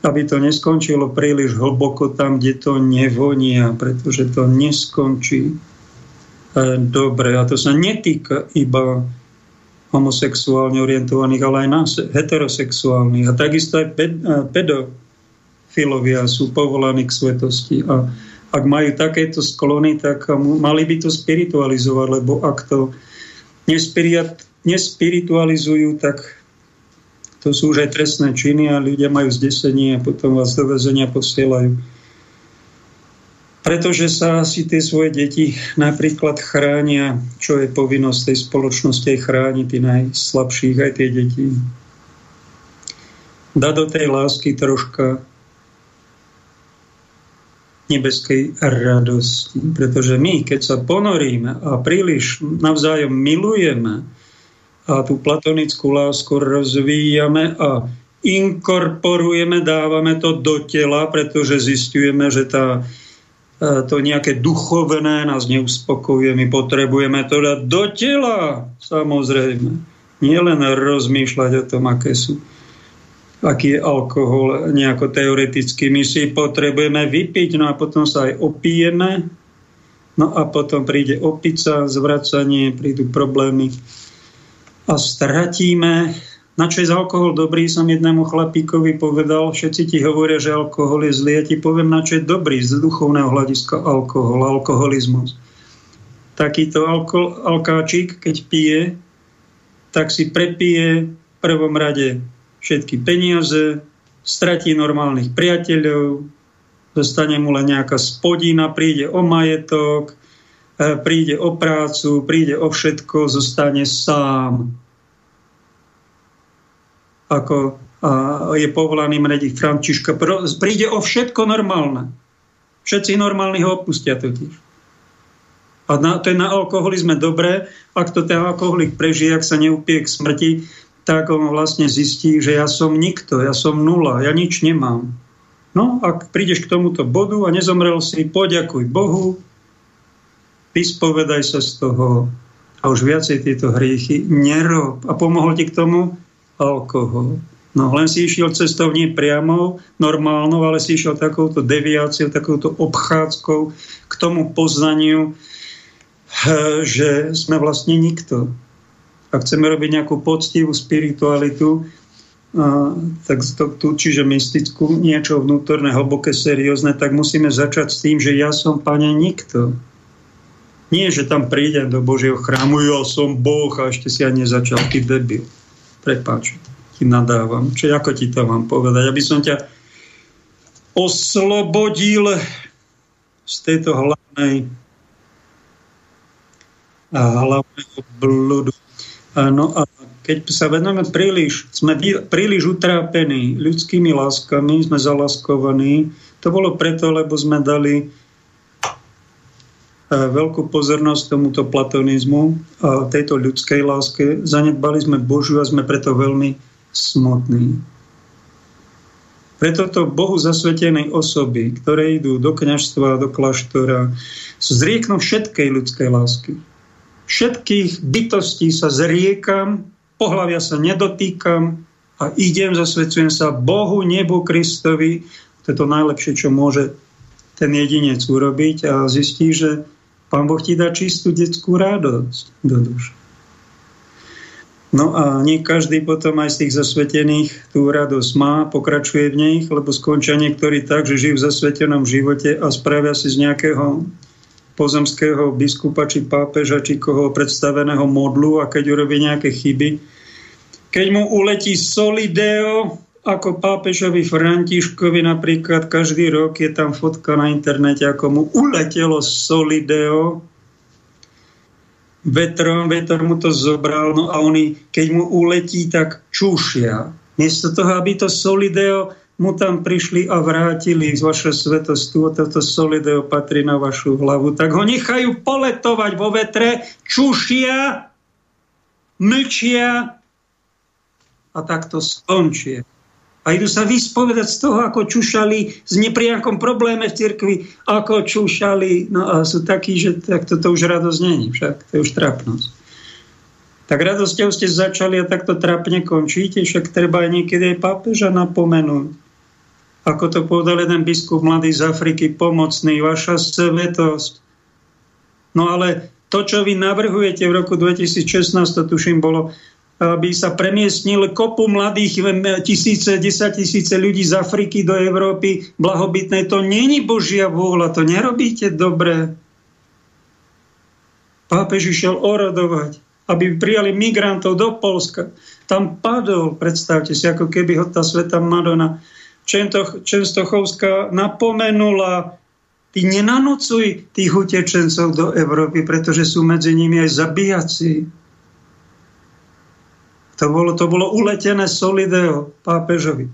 aby to neskončilo príliš hlboko tam, kde to nevonia, pretože to neskončí e, dobre. A to sa netýka iba homosexuálne orientovaných, ale aj nás, heterosexuálnych. A takisto aj ped, pedofilovia sú povolaní k svetosti. A ak majú takéto sklony, tak mali by to spiritualizovať, lebo ak to nespiritualizujú, tak to sú už aj trestné činy a ľudia majú zdesenie a potom vás do väzenia posielajú. Pretože sa si tie svoje deti napríklad chránia, čo je povinnosť tej spoločnosti, aj chrániť tých najslabších, aj tie deti. Dá do tej lásky troška nebeskej radosti. Pretože my, keď sa ponoríme a príliš navzájom milujeme a tú platonickú lásku rozvíjame a inkorporujeme, dávame to do tela, pretože zistujeme, že tá, e, to nejaké duchovné nás neuspokojuje. My potrebujeme to dať do tela, samozrejme. Nie len rozmýšľať o tom, aké sú aký je alkohol nejako teoreticky. My si potrebujeme vypiť, no a potom sa aj opijeme, no a potom príde opica, zvracanie, prídu problémy a stratíme. Na čo je alkohol dobrý, som jednému chlapíkovi povedal, všetci ti hovoria, že alkohol je zlý, ja ti poviem, na čo je dobrý z duchovného hľadiska alkohol, alkoholizmus. Takýto alko, alkáčik, keď pije, tak si prepije v prvom rade všetky peniaze, stratí normálnych priateľov, zostane mu len nejaká spodina, príde o majetok, e, príde o prácu, príde o všetko, zostane sám. Ako je povolaný mrediť Františka. Príde o všetko normálne. Všetci normálni ho opustia totiž. A na, to je na alkoholizme dobré, ak to ten alkoholik prežije, ak sa neupie k smrti, tak on vlastne zistí, že ja som nikto, ja som nula, ja nič nemám. No, ak prídeš k tomuto bodu a nezomrel si, poďakuj Bohu, vyspovedaj sa z toho a už viacej tieto hriechy nerob. A pomohol ti k tomu alkohol. No len si išiel cestou nie priamou, normálnou, ale si išiel takouto deviáciou, takouto obchádzkou k tomu poznaniu, že sme vlastne nikto. Ak chceme robiť nejakú poctivú spiritualitu, tak to, tu, čiže mystickú, niečo vnútorné, hlboké, seriózne, tak musíme začať s tým, že ja som, pane, nikto. Nie, že tam prídem do Božieho chrámu, ja som Boh a ešte si ani nezačal, ty debil. Prepáč, ti nadávam. Čiže ako ti to mám povedať? Aby som ťa oslobodil z tejto hlavnej a hlavného blúdu. No a keď sa venujeme príliš, sme príliš utrápení ľudskými láskami, sme zalaskovaní. To bolo preto, lebo sme dali e, veľkú pozornosť tomuto platonizmu a tejto ľudskej láske. Zanedbali sme Božiu a sme preto veľmi smutní. Preto to Bohu zasvetenej osoby, ktoré idú do kňažstva, do kláštora, zrieknú všetkej ľudskej lásky všetkých bytostí sa zriekam, pohľavia sa nedotýkam a idem, zasvedcujem sa Bohu, nebu, Kristovi. To je to najlepšie, čo môže ten jedinec urobiť a zistí, že Pán Boh ti dá čistú detskú radosť do duše. No a nie každý potom aj z tých zasvetených tú radosť má, pokračuje v nich, lebo skončia niektorí tak, že žijú v zasvetenom živote a spravia si z nejakého pozemského biskupa či pápeža či koho predstaveného modlu a keď urobí nejaké chyby. Keď mu uletí solideo, ako pápežovi Františkovi napríklad každý rok je tam fotka na internete, ako mu uletelo solideo, vetrom, vetr mu to zobral, no a oni, keď mu uletí, tak čušia. Miesto toho, aby to solideo mu tam prišli a vrátili z vaše svetostu, toto solideo patrí na vašu hlavu, tak ho nechajú poletovať vo vetre, čušia, mlčia a takto skončia. A idú sa vyspovedať z toho, ako čušali s nepriakom probléme v cirkvi, ako čušali, no a sú takí, že tak toto už radosť není, však to je už trapnosť. Tak radosťou ste začali a takto trapne končíte, však treba aj niekedy aj pápeža napomenúť ako to povedal jeden biskup mladý z Afriky, pomocný, vaša svetosť. No ale to, čo vy navrhujete v roku 2016, to tuším bolo, aby sa premiestnil kopu mladých tisíce, desať tisíce ľudí z Afriky do Európy blahobytnej. To není Božia vôľa, to nerobíte dobre. Pápež išiel orodovať, aby prijali migrantov do Polska. Tam padol, predstavte si, ako keby ho tá sveta Madonna Čenstochovská napomenula, ty nenanocuj tých utečencov do Európy, pretože sú medzi nimi aj zabíjaci. To bolo, to bolo uletené solideo pápežovi.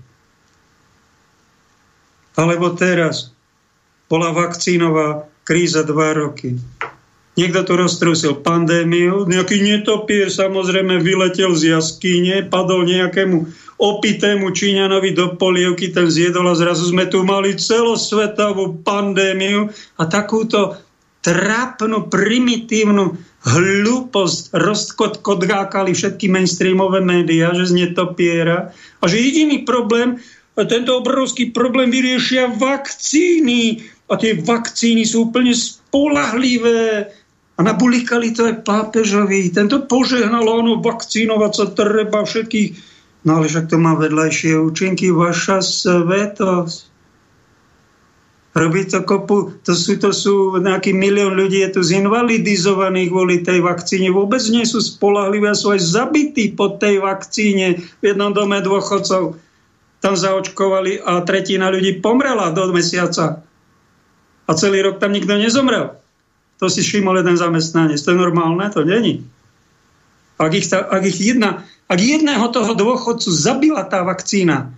Alebo teraz bola vakcínová kríza dva roky. Niekto tu roztrusil pandémiu, nejaký netopier samozrejme vyletel z jaskyne, padol nejakému opitému Číňanovi do polievky, ten zjedol a zrazu sme tu mali celosvetovú pandémiu a takúto trápnu, primitívnu hlúposť rozkotkodgákali všetky mainstreamové médiá, že z netopiera a že jediný problém, tento obrovský problém vyriešia vakcíny a tie vakcíny sú úplne spolahlivé a nabulikali to aj pápežovi. Tento požehnal, ono vakcínovať sa treba všetkých. No ale však to má vedľajšie účinky, vaša svetosť. Robí to kopu, to sú, to sú nejaký milión ľudí, je tu zinvalidizovaných kvôli tej vakcíne. Vôbec nie sú spolahlivé, sú aj zabití po tej vakcíne v jednom dome dôchodcov. Tam zaočkovali a tretina ľudí pomrela do mesiaca. A celý rok tam nikto nezomrel. To si všimol jeden zamestnanec. To je normálne? To není. Ak ich, ta, ak ich jedna, ak jedného toho dôchodcu zabila tá vakcína,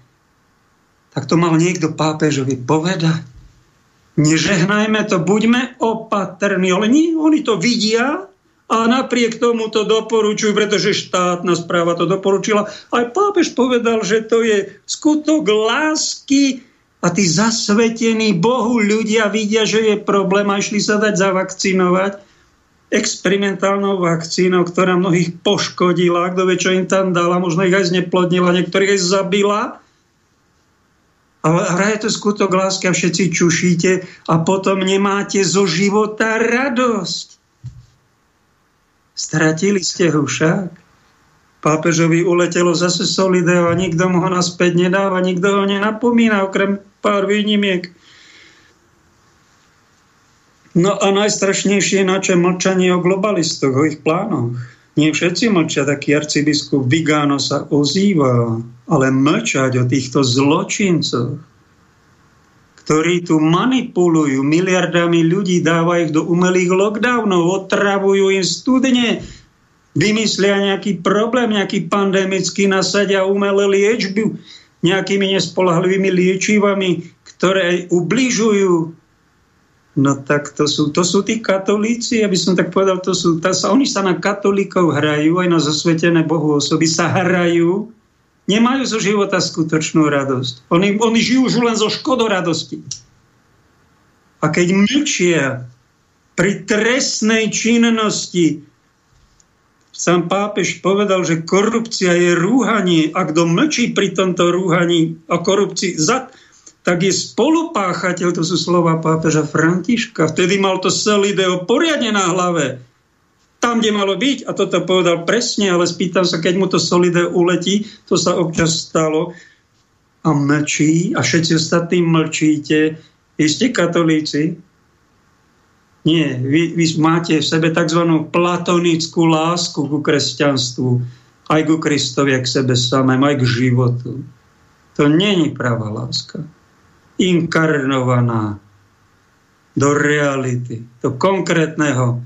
tak to mal niekto pápežovi povedať. Nežehnajme to, buďme opatrní. Ale nie, oni to vidia a napriek tomu to doporučujú, pretože štátna správa to doporučila. Aj pápež povedal, že to je skutok lásky a tí zasvetení Bohu ľudia vidia, že je problém a išli sa dať zavakcinovať experimentálnou vakcínou, ktorá mnohých poškodila, kto vie, čo im tam dala, možno ich aj zneplodnila, niektorých aj zabila ale hraje to skutok lásky a všetci čušíte a potom nemáte zo života radosť. Stratili ste však. Pápežovi uletelo zase solideo a nikto mu ho naspäť nedáva, nikto ho nenapomína, okrem pár výnimiek. No a najstrašnejšie je naše mlčanie o globalistoch, o ich plánoch. Nie všetci mlčia, taký arcibiskup Vigano sa ozýva, ale mlčať o týchto zločincoch, ktorí tu manipulujú miliardami ľudí, dávajú ich do umelých lockdownov, otravujú im studne, vymyslia nejaký problém, nejaký pandemický, nasadia umelé liečby nejakými nespolahlivými liečivami, ktoré ubližujú No tak to sú, to sú tí katolíci, aby som tak povedal, to sú, tá sa, oni sa na katolíkov hrajú, aj na zasvetené Bohu osoby sa hrajú, nemajú zo života skutočnú radosť. Oni, oni žijú už len zo škodoradosti. A keď mlčia pri trestnej činnosti, sám pápež povedal, že korupcia je rúhanie a kto mlčí pri tomto rúhaní a korupcii, za, tak je spolupáchateľ, to sú slova pápeža Františka. Vtedy mal to Solideo poriadne na hlave. Tam, kde malo byť, a toto povedal presne, ale spýtam sa, keď mu to Solideo uletí, to sa občas stalo, a mlčí, a všetci ostatní mlčíte. Vy ste katolíci? Nie, vy, vy máte v sebe tzv. platonickú lásku ku kresťanstvu, aj ku Kristovi, k sebe samému, aj k životu. To není pravá láska inkarnovaná do reality, do konkrétneho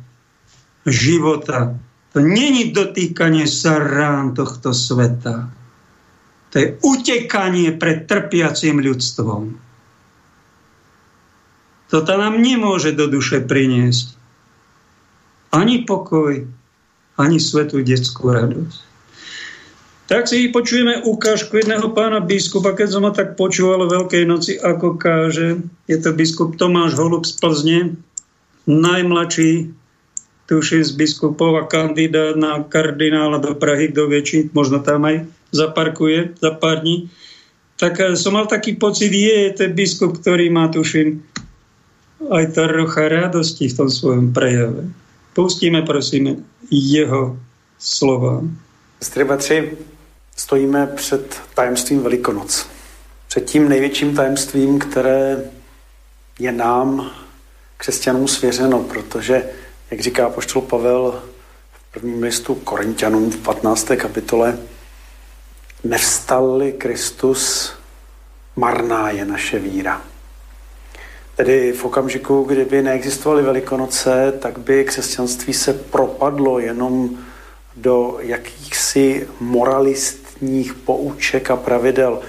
života. To není dotýkanie sa rán tohto sveta. To je utekanie pred trpiacim ľudstvom. Toto nám nemôže do duše priniesť ani pokoj, ani svetú detskú radosť. Tak si počujeme ukážku jedného pána biskupa, keď som ho tak počúval o Veľkej noci, ako káže. Je to biskup Tomáš Holub z Plzne, najmladší, tuším z biskupov a kandidát na kardinála do Prahy, kto vie, či možno tam aj zaparkuje za pár dní. Tak eh, som mal taký pocit, je to biskup, ktorý má, tuším, aj trocha radosti v tom svojom prejave. Pustíme, prosím, jeho slova.
Střeba stojíme před tajemstvím Velikonoc. Před tím největším tajemstvím, které je nám, křesťanům, svěřeno, protože, jak říká poštol Pavel v prvním listu Korintianům v 15. kapitole, nevstal Kristus, marná je naše víra. Tedy v okamžiku, kdyby neexistovaly Velikonoce, tak by křesťanství se propadlo jenom do jakýchsi moralistních pouček a pravidel.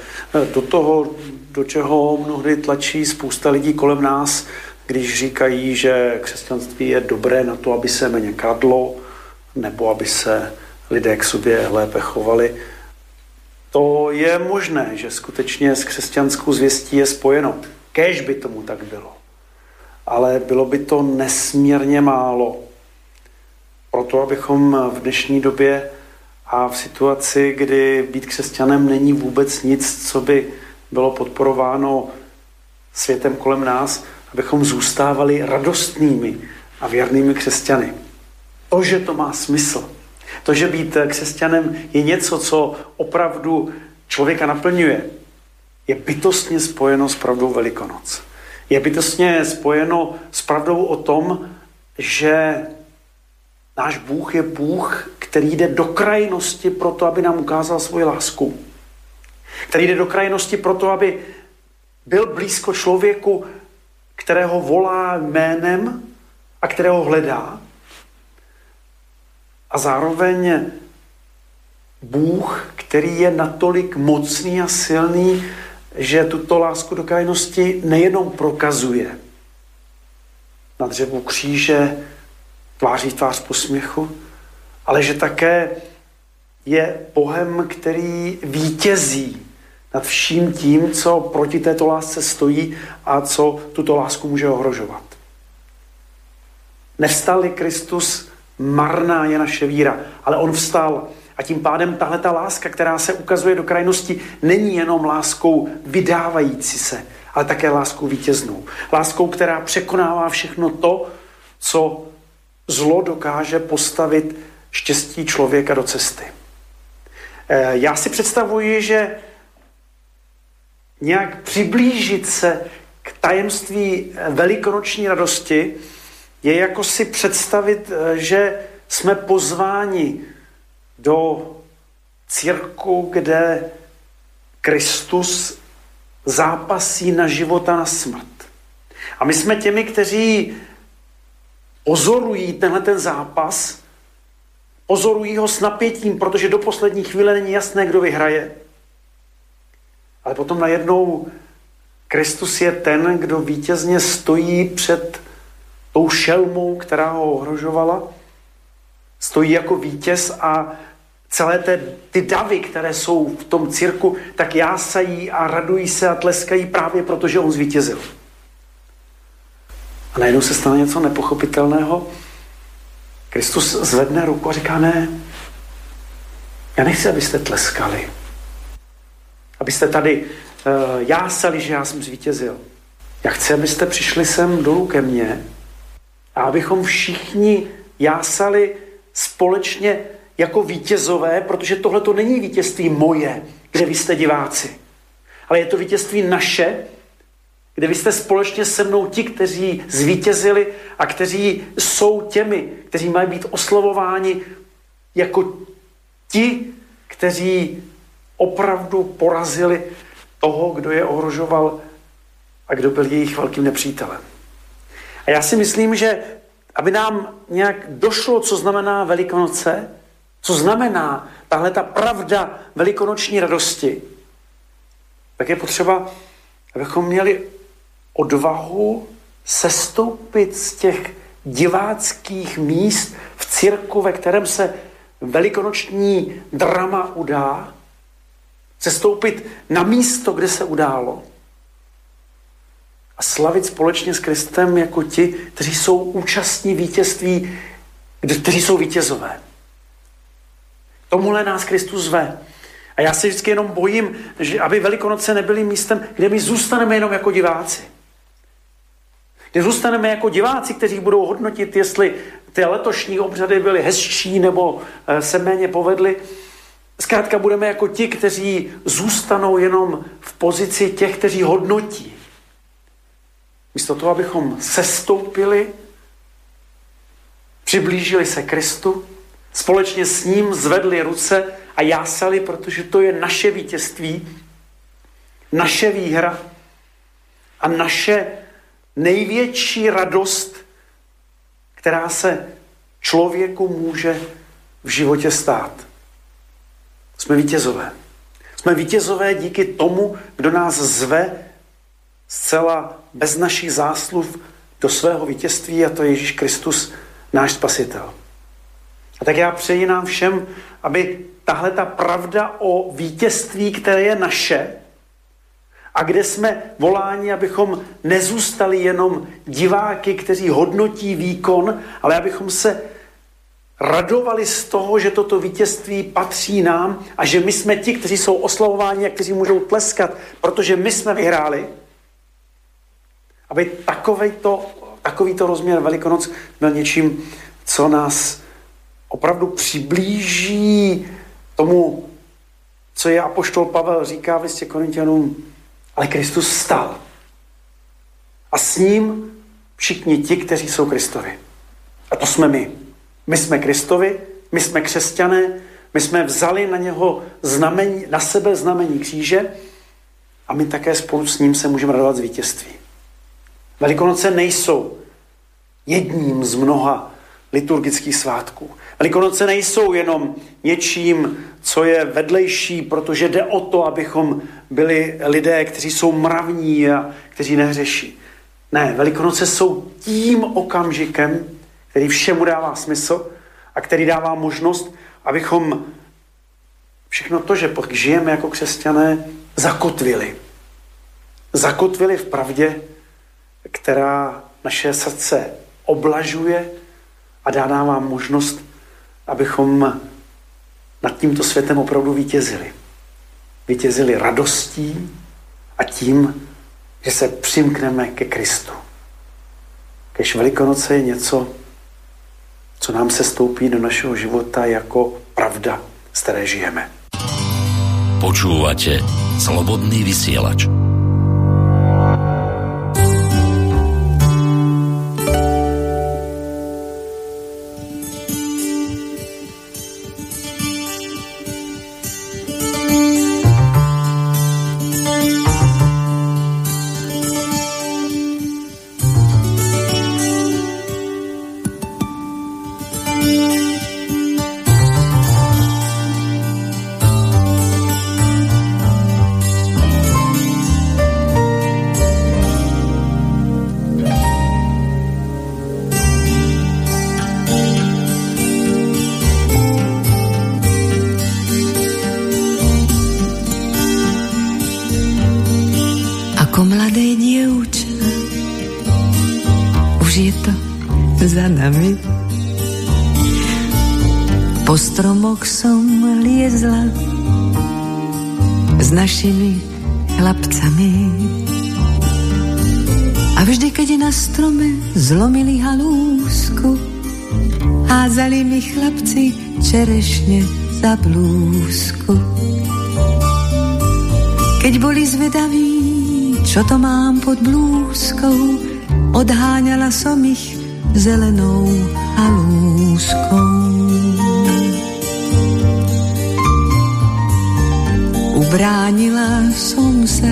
Do toho, do čeho mnohdy tlačí spousta lidí kolem nás, když říkají, že křesťanství je dobré na to, aby se méně kradlo, nebo aby se lidé k sobě lépe chovali. To je možné, že skutečně s křesťanskou zvěstí je spojeno. Kéž by tomu tak bylo. Ale bylo by to nesmírně málo proto, abychom v dnešní době a v situaci, kdy být křesťanem není vůbec nic, co by bylo podporováno světem kolem nás, abychom zůstávali radostnými a věrnými křesťany. To, že to má smysl, to, že být křesťanem je něco, co opravdu člověka naplňuje, je bytostně spojeno s pravdou Velikonoc. Je bytostně spojeno s pravdou o tom, že Náš Bůh je Bůh, který jde do krajnosti proto, aby nám ukázal svoji lásku. Který jde do krajnosti proto, aby byl blízko člověku, kterého volá jménem a kterého hledá. A zároveň Bůh, který je natolik mocný a silný, že tuto lásku do krajnosti nejenom prokazuje, na dřevu kříže, tváří tvář posměchu, ale že také je Bohem, který vítězí nad vším tím, co proti této lásce stojí a co tuto lásku může ohrožovat. Nevstal Kristus, marná je naše víra, ale on vstal. A tím pádem tahle ta láska, která se ukazuje do krajnosti, není jenom láskou vydávající se, ale také láskou vítěznou. Láskou, která překonává všechno to, co zlo dokáže postavit štěstí člověka do cesty. Eh, já si představuji, že nějak přiblížit se k tajemství velikonoční radosti je jako si představit, eh, že jsme pozváni do círku, kde Kristus zápasí na život a na smrt. A my jsme těmi, kteří pozorují tenhle ten zápas, pozorují ho s napětím, protože do poslední chvíle není jasné, kdo vyhraje. Ale potom najednou Kristus je ten, kdo vítězně stojí před tou šelmou, která ho ohrožovala. Stojí jako vítěz a celé té, ty davy, které jsou v tom cirku, tak jásají a radují se a tleskají právě proto, že on zvítězil. A najednou se stane něco nepochopitelného. Kristus zvedne ruku a říká, ne, já nechci, abyste tleskali. Abyste tady uh, jásali, že já jsem zvítězil. Já chci, abyste přišli sem dolů ke mně a abychom všichni jásali společně jako vítězové, protože tohle to není vítězství moje, kde vy jste diváci, ale je to vítězství naše, kde vy jste společně se mnou ti, kteří zvítězili a kteří jsou těmi, kteří mají být oslavováni jako ti, kteří opravdu porazili toho, kdo je ohrožoval a kdo byl jejich velkým nepřítelem. A já si myslím, že aby nám nějak došlo, co znamená Velikonoce, co znamená tahle ta pravda velikonoční radosti, tak je potřeba, abychom měli odvahu sestoupit z těch diváckých míst v cirku, ve kterém se velikonoční drama udá, sestoupit na místo, kde se událo a slavit společně s Kristem jako ti, kteří jsou účastní vítězství, kteří jsou vítězové. Tomuhle nás Kristus zve. A já se vždycky jenom bojím, že aby Velikonoce nebyly místem, kde my zůstaneme jenom jako diváci. Kde zůstaneme jako diváci, kteří budou hodnotit, jestli ty letošní obřady byly hezčí nebo eh, se méně povedly. Zkrátka budeme jako ti, kteří zůstanou jenom v pozici těch, kteří hodnotí. Místo toho, abychom sestoupili, přiblížili se Kristu, společně s ním zvedli ruce a jásali, protože to je naše vítězství, naše výhra a naše největší radost, která se člověku může v životě stát. Jsme vítězové. Jsme vítězové díky tomu, kdo nás zve zcela bez našich zásluh do svého vítězství a to je Ježíš Kristus, náš spasitel. A tak já přeji nám všem, aby tahle ta pravda o vítězství, které je naše, a kde jsme voláni, abychom nezůstali jenom diváky, kteří hodnotí výkon, ale abychom se radovali z toho, že toto vítězství patří nám a že my jsme ti, kteří jsou oslavováni a kteří můžou tleskat, protože my jsme vyhráli. Aby takovýto, takovýto rozměr Velikonoc byl něčím, co nás opravdu přiblíží tomu, co je Apoštol Pavel říká v listě Korintianům, ale Kristus stal. A s ním všichni ti, kteří jsou Kristovi. A to jsme my. My jsme Kristovi, my jsme křesťané, my jsme vzali na něho znamení, na sebe znamení kříže a my také spolu s ním se můžeme radovat z vítězství. Velikonoce nejsou jedním z mnoha liturgických svátků. Velikonoce nejsou jenom něčím, co je vedlejší, protože jde o to, abychom byli lidé, kteří jsou mravní a kteří nehřeší. Ne, Velikonoce jsou tím okamžikem, který všemu dává smysl a který dává možnost, abychom všechno to, že žijeme jako křesťané, zakotvili. Zakotvili v pravdě, která naše srdce oblažuje a dá nám možnost, abychom nad tímto světem opravdu vítězili. Vítězili radostí a tím, že se přimkneme ke Kristu. Kež Velikonoce je něco, co nám se stoupí do našeho života jako pravda, z které žijeme.
Počúvate Slobodný vysielač.
To mám pod blúzkou, odháňala som ich zelenou halúskou. Bránila som sa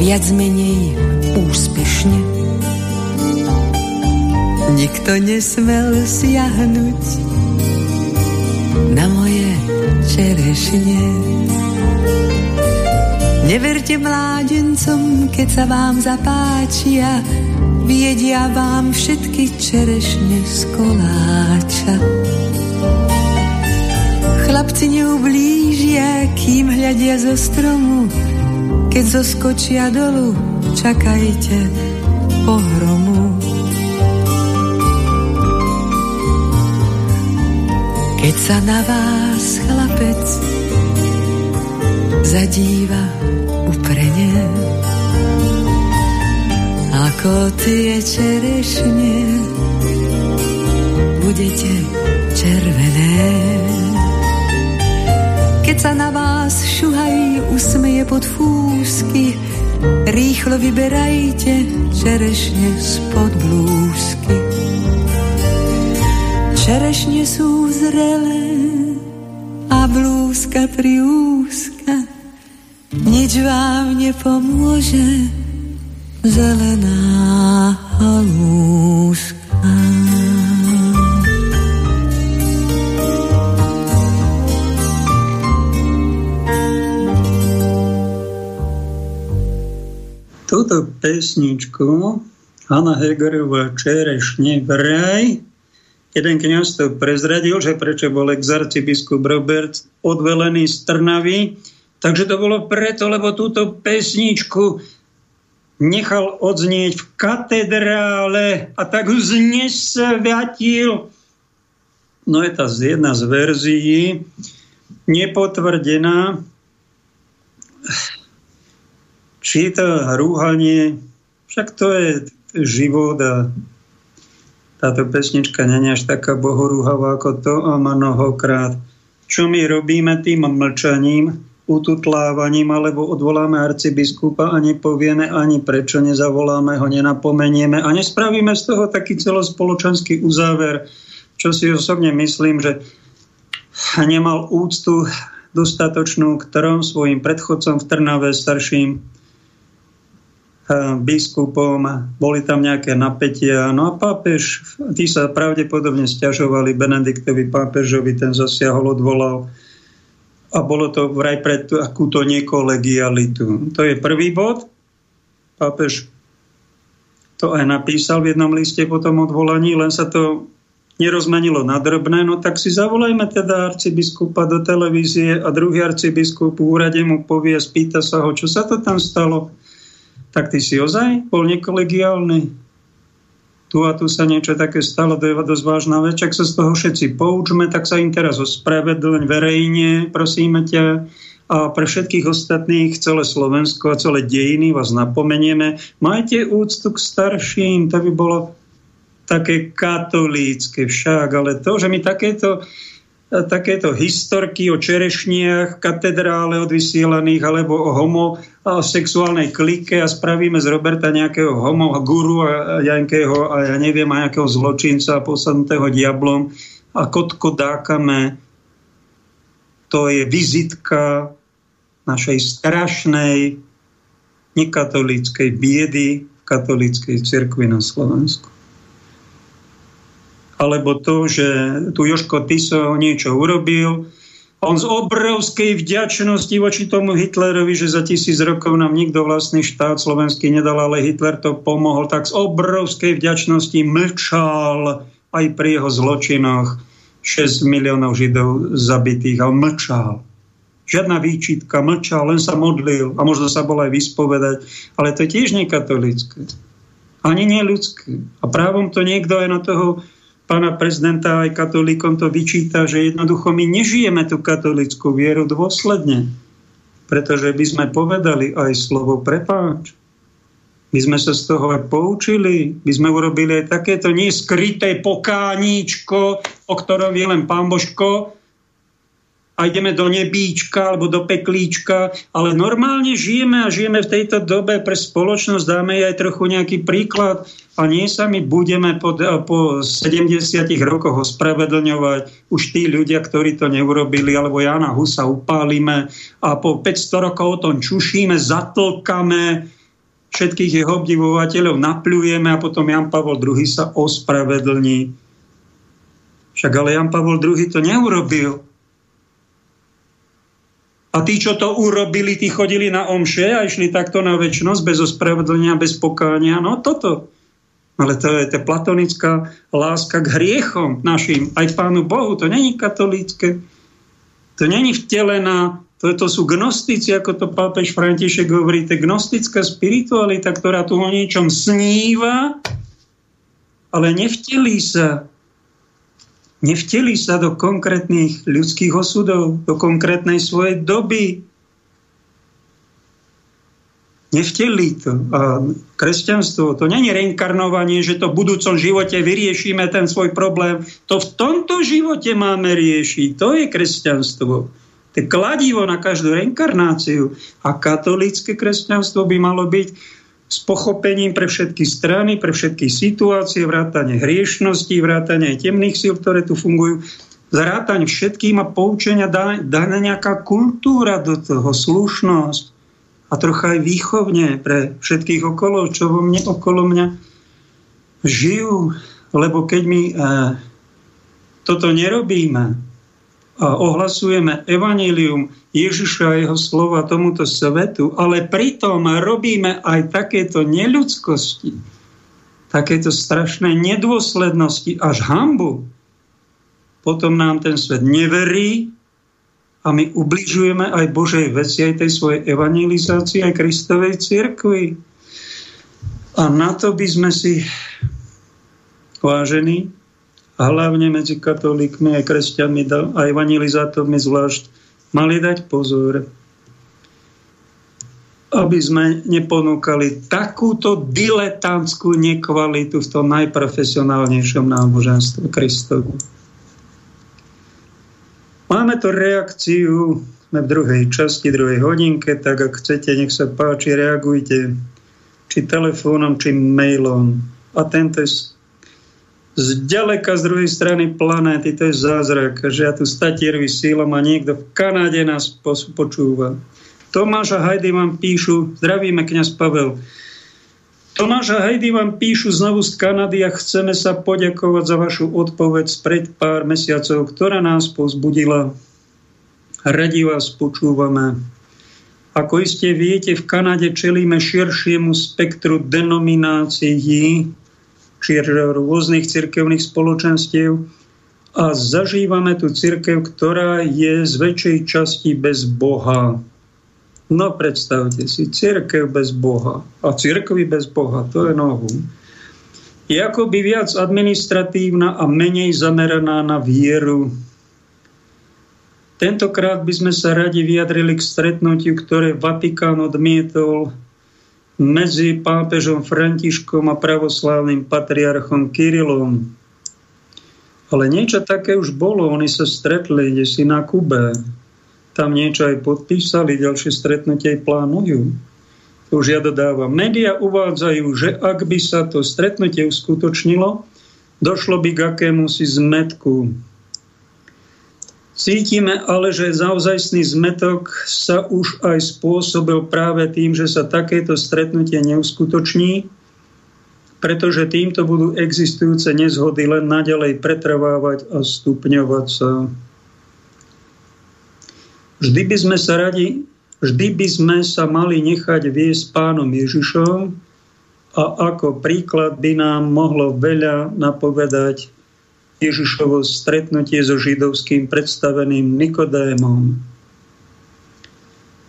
viac menej úspešne. Nikto nesmel siahnuť na moje čerešne. Neverte mládencom, keď sa vám zapáčia, viedia vám všetky čerešne z koláča. Chlapci neublížia, kým hľadia zo stromu, keď zoskočia dolu, čakajte pohromu. Keď sa na vás chlapec zadíva uprene, ako tie čerešne budete červené. Keď sa na vás šuhaj usmeje pod fúsky, rýchlo vyberajte čerešne spod blúzky. Čerešne sú zrelé a blúzka priúzka, nič vám nepomôže, zelená halúska.
túto pesničku Hanna Hegerová Čerešne vraj jeden kniaz to prezradil, že prečo bol exarcibiskup Robert odvelený z Trnavy. Takže to bolo preto, lebo túto pesničku nechal odznieť v katedrále a tak ju znesviatil. No je tá jedna z verzií, nepotvrdená či to rúhanie, však to je život a táto pesnička je až taká bohorúhavá ako to a mnohokrát. Čo my robíme tým mlčaním, ututlávaním alebo odvoláme arcibiskupa a nepovieme ani prečo, nezavoláme ho, nenapomenieme a nespravíme z toho taký celospoločenský uzáver, čo si osobne myslím, že nemal úctu dostatočnú k trom svojim predchodcom v Trnave starším biskupom, boli tam nejaké napätia. No a pápež, tí sa pravdepodobne stiažovali Benediktovi pápežovi, ten zasiahol, odvolal. A bolo to vraj pre takúto nekolegialitu. To je prvý bod. Pápež to aj napísal v jednom liste po tom odvolaní, len sa to nerozmenilo na drobné, no tak si zavolajme teda arcibiskupa do televízie a druhý arcibiskup v úrade mu povie, spýta sa ho, čo sa to tam stalo. Tak ty si ozaj bol nekolegiálny. Tu a tu sa niečo také stalo, to je dosť vážna vec, ak sa z toho všetci poučme, tak sa im teraz ospravedlň verejne, prosíme ťa, a pre všetkých ostatných, celé Slovensko a celé dejiny vás napomenieme. Majte úctu k starším, to by bolo také katolícke však, ale to, že my takéto, takéto historky o čerešniach, katedrále odvysielaných alebo o homosexuálnej klike a spravíme z Roberta nejakého homo guru a nejakého, a ja neviem, a nejakého zločinca posadnutého diablom a kotko dákame to je vizitka našej strašnej nekatolíckej biedy v katolíckej cirkvi na Slovensku. Alebo to, že tu Joško Tiso niečo urobil, on z obrovskej vďačnosti voči tomu Hitlerovi, že za tisíc rokov nám nikto vlastný štát slovenský nedal, ale Hitler to pomohol, tak z obrovskej vďačnosti mlčal aj pri jeho zločinoch 6 miliónov Židov zabitých a mlčal. Žiadna výčitka, mlčal, len sa modlil a možno sa bol aj vyspovedať, ale to je tiež nekatolické. Ani nie ľudské. A právom to niekto aj na toho pána prezidenta aj katolíkom to vyčíta, že jednoducho my nežijeme tú katolickú vieru dôsledne. Pretože by sme povedali aj slovo prepáč. My sme sa z toho aj poučili. My sme urobili aj takéto neskryté pokáníčko, o ktorom vie len pán Božko, a ideme do nebíčka alebo do peklíčka, ale normálne žijeme a žijeme v tejto dobe pre spoločnosť, dáme aj trochu nejaký príklad a nie sa my budeme po, po 70 rokoch ospravedlňovať už tí ľudia, ktorí to neurobili, alebo Jana Husa upálime a po 500 rokov o tom čušíme, zatlkame, všetkých jeho obdivovateľov napľujeme a potom Jan Pavol II sa ospravedlní. Však ale Jan Pavol II to neurobil. A tí, čo to urobili, tí chodili na omše a išli takto na väčšnosť bez ospravedlenia, bez pokánia. No toto. Ale to je to platonická láska k hriechom našim, aj Pánu Bohu. To není katolícke. To není vtelená to, to sú gnostici, ako to pápež František hovorí, to gnostická spiritualita, ktorá tu o niečom sníva, ale nevtelí sa. Nevtelí sa do konkrétnych ľudských osudov, do konkrétnej svojej doby. Nevtelí to. A kresťanstvo, to není reinkarnovanie, že to v budúcom živote vyriešime ten svoj problém. To v tomto živote máme riešiť. To je kresťanstvo. To kladivo na každú reinkarnáciu. A katolícke kresťanstvo by malo byť s pochopením pre všetky strany, pre všetky situácie, vrátanie hriešnosti, vrátanie temných síl, ktoré tu fungujú, zrátanie všetkým a poučenia dá, nejaká kultúra do toho, slušnosť a trocha aj výchovne pre všetkých okolo, čo vo mne, okolo mňa žijú. Lebo keď my e, toto nerobíme, a ohlasujeme evanílium Ježiša a jeho slova tomuto svetu, ale pritom robíme aj takéto neľudskosti, takéto strašné nedôslednosti, až hambu, potom nám ten svet neverí a my ubližujeme aj Božej veci, aj tej svojej evangelizácii, aj Kristovej cirkvi. A na to by sme si, vážení, a hlavne medzi katolíkmi aj kresťanmi a evangelizátormi zvlášť mali dať pozor, aby sme neponúkali takúto diletantskú nekvalitu v tom najprofesionálnejšom náboženstve Kristovu. Máme tu reakciu, sme v druhej časti, druhej hodinke, tak ak chcete, nech sa páči, reagujte či telefónom, či mailom. A tento je zďaleka z druhej strany planéty, to je zázrak, že ja tu statier vysílam a niekto v Kanáde nás počúva. Tomáš a Hajdy vám píšu, zdravíme kňaz Pavel, Tomáš a Hajdy vám píšu znovu z Kanady a chceme sa poďakovať za vašu odpoveď pred pár mesiacov, ktorá nás pozbudila. Radi vás počúvame. Ako iste viete, v Kanade čelíme širšiemu spektru denominácií, rôznych cirkevných spoločenstiev a zažívame tu cirkev, ktorá je z väčšej časti bez Boha. No predstavte si, cirkev bez Boha a cirkvi bez Boha, to je nohu. Je akoby viac administratívna a menej zameraná na vieru, Tentokrát by sme sa radi vyjadrili k stretnutiu, ktoré Vatikán odmietol medzi pápežom Františkom a pravoslávnym patriarchom Kirilom. Ale niečo také už bolo, oni sa stretli kde si na Kube. Tam niečo aj podpísali, ďalšie stretnutie aj plánujú. To už ja dodávam. Média uvádzajú, že ak by sa to stretnutie uskutočnilo, došlo by k akému si zmetku Cítime ale, že naozajstný zmetok sa už aj spôsobil práve tým, že sa takéto stretnutie neuskutoční, pretože týmto budú existujúce nezhody len naďalej pretrvávať a stupňovať sa. Vždy by sme sa radi, vždy by sme sa mali nechať viesť pánom Ježišom a ako príklad by nám mohlo veľa napovedať Ježišovo stretnutie so židovským predstaveným Nikodémom.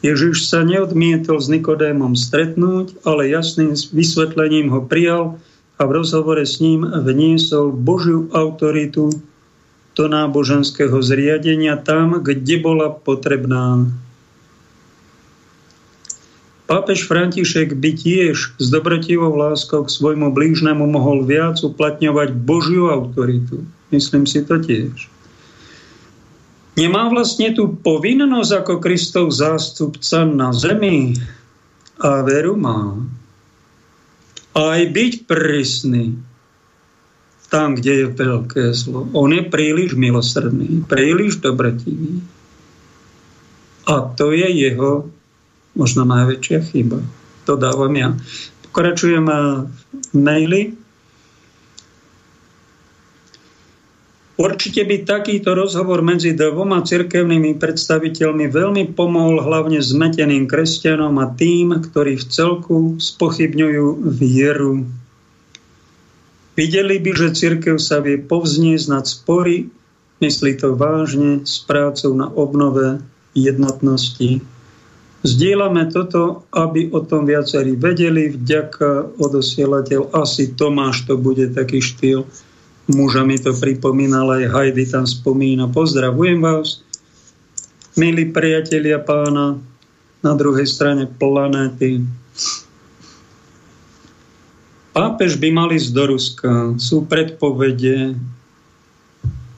Ježiš sa neodmietol s Nikodémom stretnúť, ale jasným vysvetlením ho prijal a v rozhovore s ním vniesol Božiu autoritu do náboženského zriadenia tam, kde bola potrebná. Pápež František by tiež s dobrotivou láskou k svojmu blížnemu mohol viac uplatňovať Božiu autoritu. Myslím si to tiež. Nemá vlastne tú povinnosť ako Kristov zástupca na zemi a veru má. Aj byť prísny tam, kde je veľké zlo. On je príliš milosrdný, príliš dobrotivý. A to je jeho možno najväčšia chyba. To dávam ja. Pokračujem maily. Určite by takýto rozhovor medzi dvoma cirkevnými predstaviteľmi veľmi pomohol hlavne zmeteným kresťanom a tým, ktorí v celku spochybňujú vieru. Videli by, že cirkev sa vie povzniesť nad spory, myslí to vážne s prácou na obnove jednotnosti. Zdieľame toto, aby o tom viacerí vedeli. Vďaka odosielateľ asi Tomáš to bude taký štýl Muža mi to pripomínal, aj Heidi tam spomína. Pozdravujem vás, milí priatelia pána na druhej strane planéty. Pápež by mali ísť do Ruska. Sú predpovede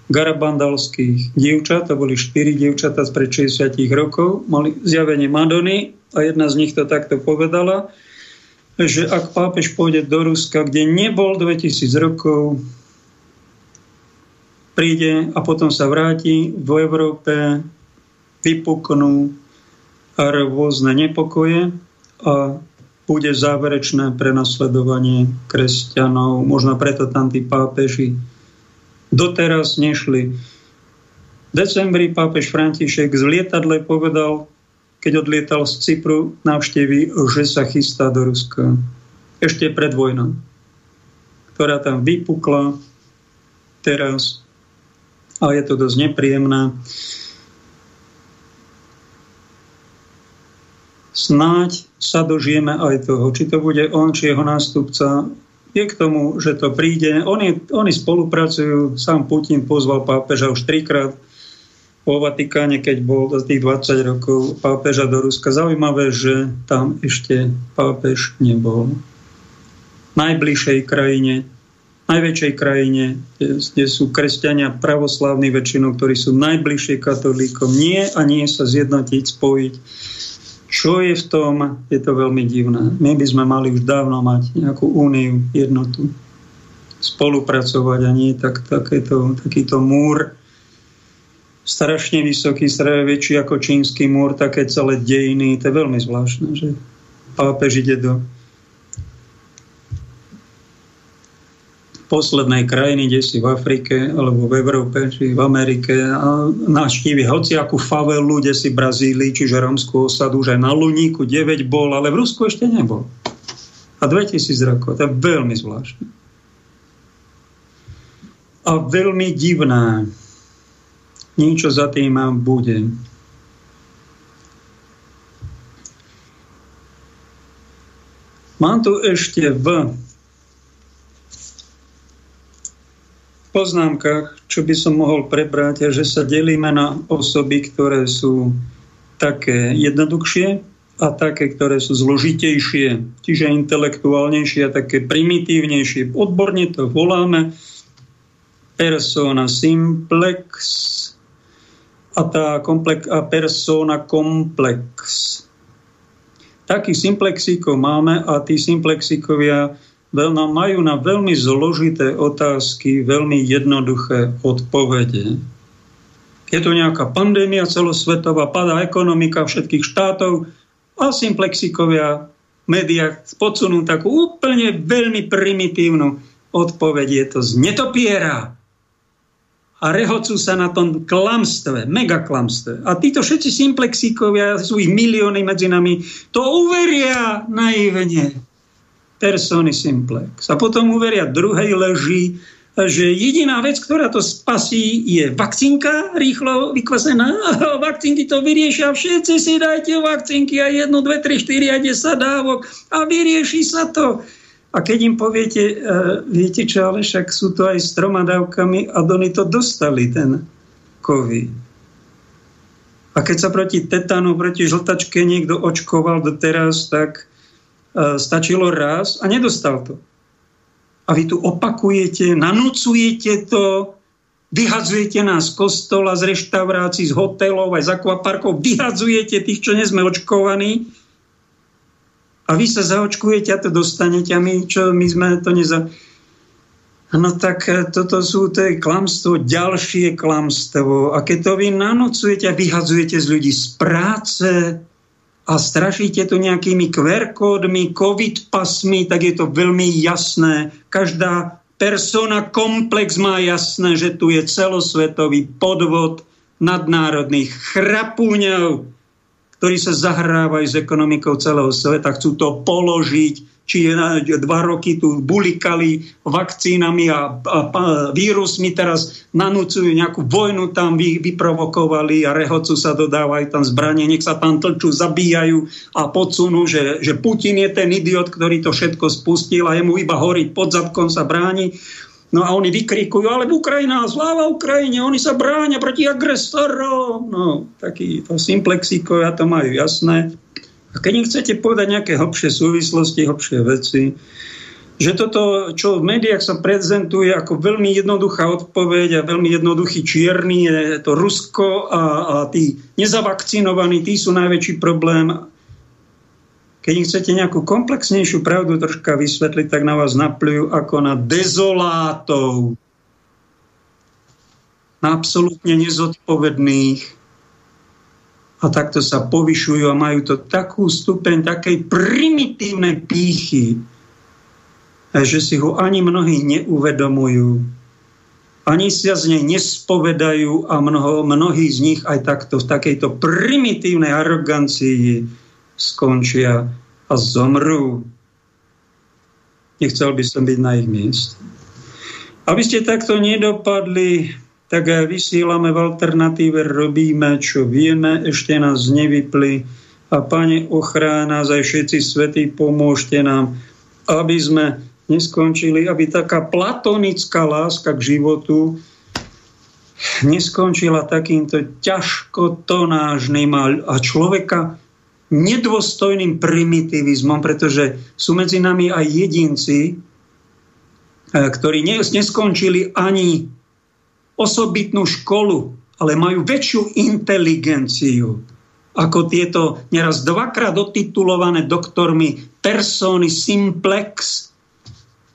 garabandalských dievčat, to boli štyri dievčata z pred 60 rokov, mali zjavenie Madony a jedna z nich to takto povedala, že ak pápež pôjde do Ruska, kde nebol 2000 rokov, príde a potom sa vráti v Európe, vypuknú rôzne nepokoje a bude záverečné prenasledovanie kresťanov. Možno preto tam tí pápeži doteraz nešli. V decembri pápež František z lietadle povedal, keď odlietal z Cypru návštevy, že sa chystá do Ruska. Ešte pred vojnou, ktorá tam vypukla teraz a je to dosť nepríjemné. Snáď sa dožijeme aj toho, či to bude on, či jeho nástupca. Je k tomu, že to príde. Oni, oni spolupracujú, sám Putin pozval pápeža už trikrát vo Vatikáne, keď bol za tých 20 rokov pápeža do Ruska. Zaujímavé, že tam ešte pápež nebol. V najbližšej krajine najväčšej krajine, kde sú kresťania pravoslávni väčšinou, ktorí sú najbližšie katolíkom. Nie a nie sa zjednotiť, spojiť. Čo je v tom, je to veľmi divné. My by sme mali už dávno mať nejakú úniu, jednotu, spolupracovať a nie tak, takéto, takýto múr, strašne vysoký, strašne väčší ako čínsky múr, také celé dejiny. To je veľmi zvláštne, že pápež ide do poslednej krajiny, kde si v Afrike, alebo v Európe, či v Amerike a naštívi hociakú favelu, kde si Brazílii, čiže romskú osadu, že na Luníku 9 bol, ale v Rusku ešte nebol. A 2000 rokov, to je veľmi zvláštne. A veľmi divné. Niečo za tým mám bude. Mám tu ešte v poznámkach, čo by som mohol prebrať, že sa delíme na osoby, ktoré sú také jednoduchšie a také, ktoré sú zložitejšie, čiže intelektuálnejšie a také primitívnejšie. Odborne to voláme persona simplex a tá komplex, a persona komplex. Takých simplexíkov máme a tí simplexíkovia majú na veľmi zložité otázky veľmi jednoduché odpovede. Je tu nejaká pandémia celosvetová, padá ekonomika všetkých štátov a simplexikovia v médiách podsunú takú úplne veľmi primitívnu odpoveď. Je to z netopiera. A rehocú sa na tom klamstve, megaklamstve. A títo všetci simplexíkovia, sú ich milióny medzi nami, to uveria naivne persony simplex. A potom uveria druhej leží, že jediná vec, ktorá to spasí, je vakcínka rýchlo vykvasená. Vakcínky to vyriešia. Všetci si dajte vakcínky a jednu, dve, tri, štyri a 10 dávok a vyrieši sa to. A keď im poviete, uh, viete čo, ale však sú to aj s troma dávkami a oni to dostali, ten COVID. A keď sa proti tetanu, proti žltačke niekto očkoval doteraz, tak stačilo raz a nedostal to. A vy tu opakujete, nanúcujete to, vyhadzujete nás z kostola, z reštaurácií, z hotelov, aj z akvaparkov, vyhadzujete tých, čo nie očkovaní a vy sa zaočkujete a to dostanete a my, čo, my sme to neza... No tak e, toto sú, to je klamstvo, ďalšie klamstvo. A keď to vy nanocujete a vyhadzujete z ľudí z práce, a strašíte to nejakými QR kódmi, COVID pasmi, tak je to veľmi jasné. Každá persona komplex má jasné, že tu je celosvetový podvod nadnárodných chrapúňov, ktorí sa zahrávajú s ekonomikou celého sveta, chcú to položiť či dva roky tu bulikali vakcínami a, a, a vírusmi, teraz nanúcujú nejakú vojnu tam, vy, vyprovokovali a rehocu sa dodávajú tam zbranie, nech sa tam tlčú, zabíjajú a podsunú, že, že Putin je ten idiot, ktorý to všetko spustil a jemu iba horí pod zadkom sa bráni. No a oni vykrikujú, ale Ukrajina, sláva Ukrajine, oni sa bráňa proti agresorom. No, takí to simplexíkovia to majú jasné. A keď im chcete povedať nejaké hlbšie súvislosti, hlbšie veci, že toto, čo v médiách sa prezentuje ako veľmi jednoduchá odpoveď a veľmi jednoduchý čierny, je to Rusko a, a tí nezavakcinovaní, tí sú najväčší problém. Keď im chcete nejakú komplexnejšiu pravdu troška vysvetliť, tak na vás napľujú ako na dezolátov, na absolútne nezodpovedných, a takto sa povyšujú a majú to takú stupeň takej primitívnej pýchy, že si ho ani mnohí neuvedomujú, ani sa z nej nespovedajú a mnoho, mnohí z nich aj takto v takejto primitívnej arogancii skončia a zomrú. Nechcel by som byť na ich mieste. Aby ste takto nedopadli, tak vysielame v alternatíve, robíme, čo vieme, ešte nás nevypli a Pane, ochrána nás aj všetci svetí, pomôžte nám, aby sme neskončili, aby taká platonická láska k životu neskončila takýmto ťažkotonážnym a človeka nedôstojným primitivizmom, pretože sú medzi nami aj jedinci, eh, ktorí neskončili ani osobitnú školu, ale majú väčšiu inteligenciu ako tieto neraz dvakrát otitulované doktormi persony simplex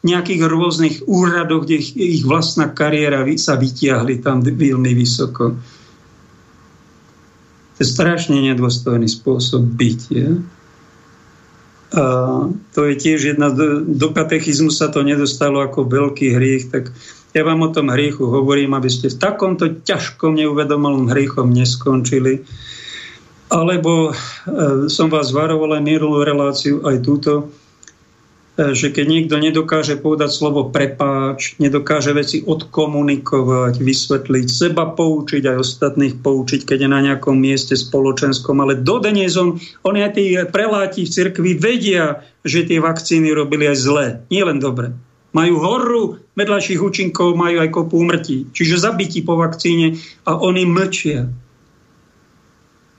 nejakých rôznych úradoch, kde ich, ich vlastná kariéra sa vytiahli tam veľmi vysoko. Je strašne nedôstojný spôsob bytia. A to je tiež jedna, do, do katechizmu sa to nedostalo ako veľký hriech, tak ja vám o tom hriechu hovorím, aby ste v takomto ťažkom neuvedomelom hriechom neskončili. Alebo e, som vás varoval aj minulú reláciu, aj túto, že keď niekto nedokáže povedať slovo prepáč, nedokáže veci odkomunikovať, vysvetliť, seba poučiť, aj ostatných poučiť, keď je na nejakom mieste spoločenskom, ale dodnes on, oni aj tí preláti v cirkvi vedia, že tie vakcíny robili aj zle, nie len dobre. Majú horu vedľajších účinkov, majú aj kopu umrtí. Čiže zabití po vakcíne a oni mlčia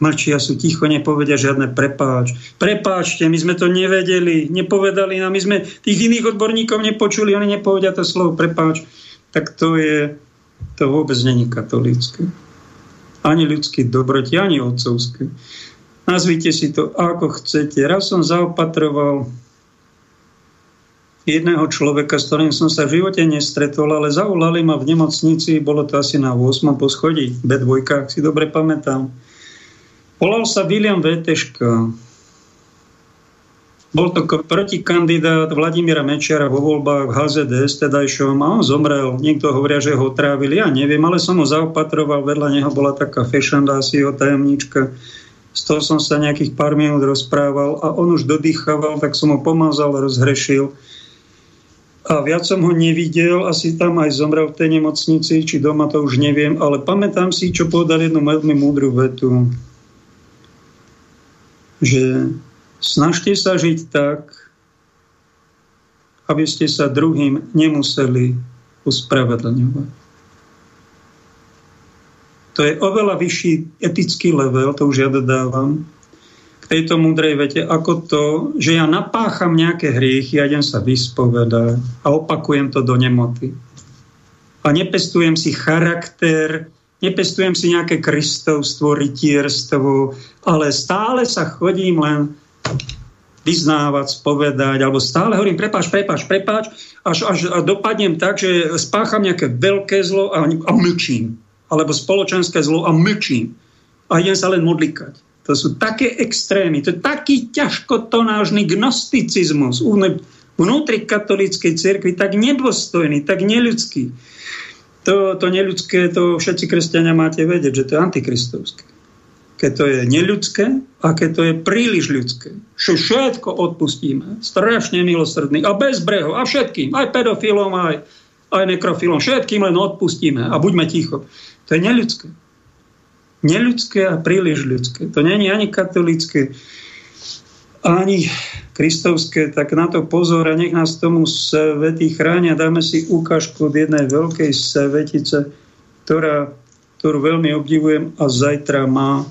mlčia, sú ticho, nepovedia žiadne prepáč. Prepáčte, my sme to nevedeli, nepovedali nám, my sme tých iných odborníkov nepočuli, oni nepovedia to slovo prepáč. Tak to je, to vôbec není katolícke. Ani ľudský dobroti, ani otcovské. Nazvite si to ako chcete. Raz som zaopatroval jedného človeka, s ktorým som sa v živote nestretol, ale zavolali ma v nemocnici, bolo to asi na 8. poschodí, B2, ak si dobre pamätám. Volal sa William Veteška. Bol to protikandidát Vladimíra Mečiara vo voľbách HZDS tedajšom a on zomrel. Niekto hovoria, že ho trávili, ja neviem, ale som ho zaopatroval, vedľa neho bola taká jeho tajomnička. Z toho som sa nejakých pár minút rozprával a on už dodýchaval, tak som ho pomazal, rozhrešil. A viac som ho nevidel, asi tam aj zomrel v tej nemocnici, či doma to už neviem, ale pamätám si, čo povedal jednu veľmi múdru vetu že snažte sa žiť tak, aby ste sa druhým nemuseli uspravedlňovať. To je oveľa vyšší etický level, to už ja dodávam, k tejto múdrej vete, ako to, že ja napácham nejaké hriechy a idem sa vyspovedať a opakujem to do nemoty. A nepestujem si charakter, nepestujem si nejaké kristovstvo, rytierstvo, ale stále sa chodím len vyznávať, spovedať, alebo stále hovorím prepáč, prepáč, prepáč, až, až dopadnem tak, že spácham nejaké veľké zlo a, a mlčím. Alebo spoločenské zlo a mlčím. A idem sa len modlikať. To sú také extrémy, to je taký ťažkotonážny gnosticizmus vnútri katolíckej cirkvi, tak nedôstojný, tak neľudský to, to neľudské, to všetci kresťania máte vedieť, že to je antikristovské. Keď to je neľudské a keď to je príliš ľudské. Všetko odpustíme. Strašne milosrdný. A bez breho. A všetkým. Aj pedofilom, aj, aj nekrofilom. Všetkým len odpustíme. A buďme ticho. To je neľudské. Neľudské a príliš ľudské. To není ani katolické ani kristovské, tak na to pozor a nech nás tomu svety chránia. Dáme si ukážku od jednej veľkej svetice, ktorá, ktorú veľmi obdivujem a zajtra má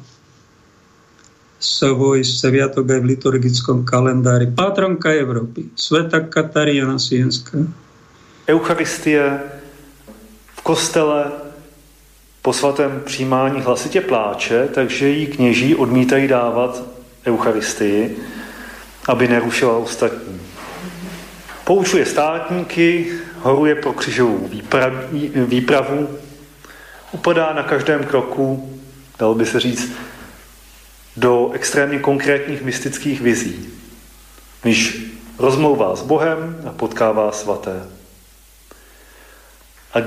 svoj sviatok aj v liturgickom kalendári. Patronka Európy, Sveta Katarína Sienská.
Eucharistie v kostele po svatém přijímání hlasitě pláče, takže jí kněží odmítají dávat Eucharistii aby nerušila ostatní. Poučuje státníky, horuje pro křižovou výpravu, upadá na každém kroku, dalo by se říct, do extrémně konkrétních mystických vizí, když rozmlouvá s Bohem a potkává svaté. A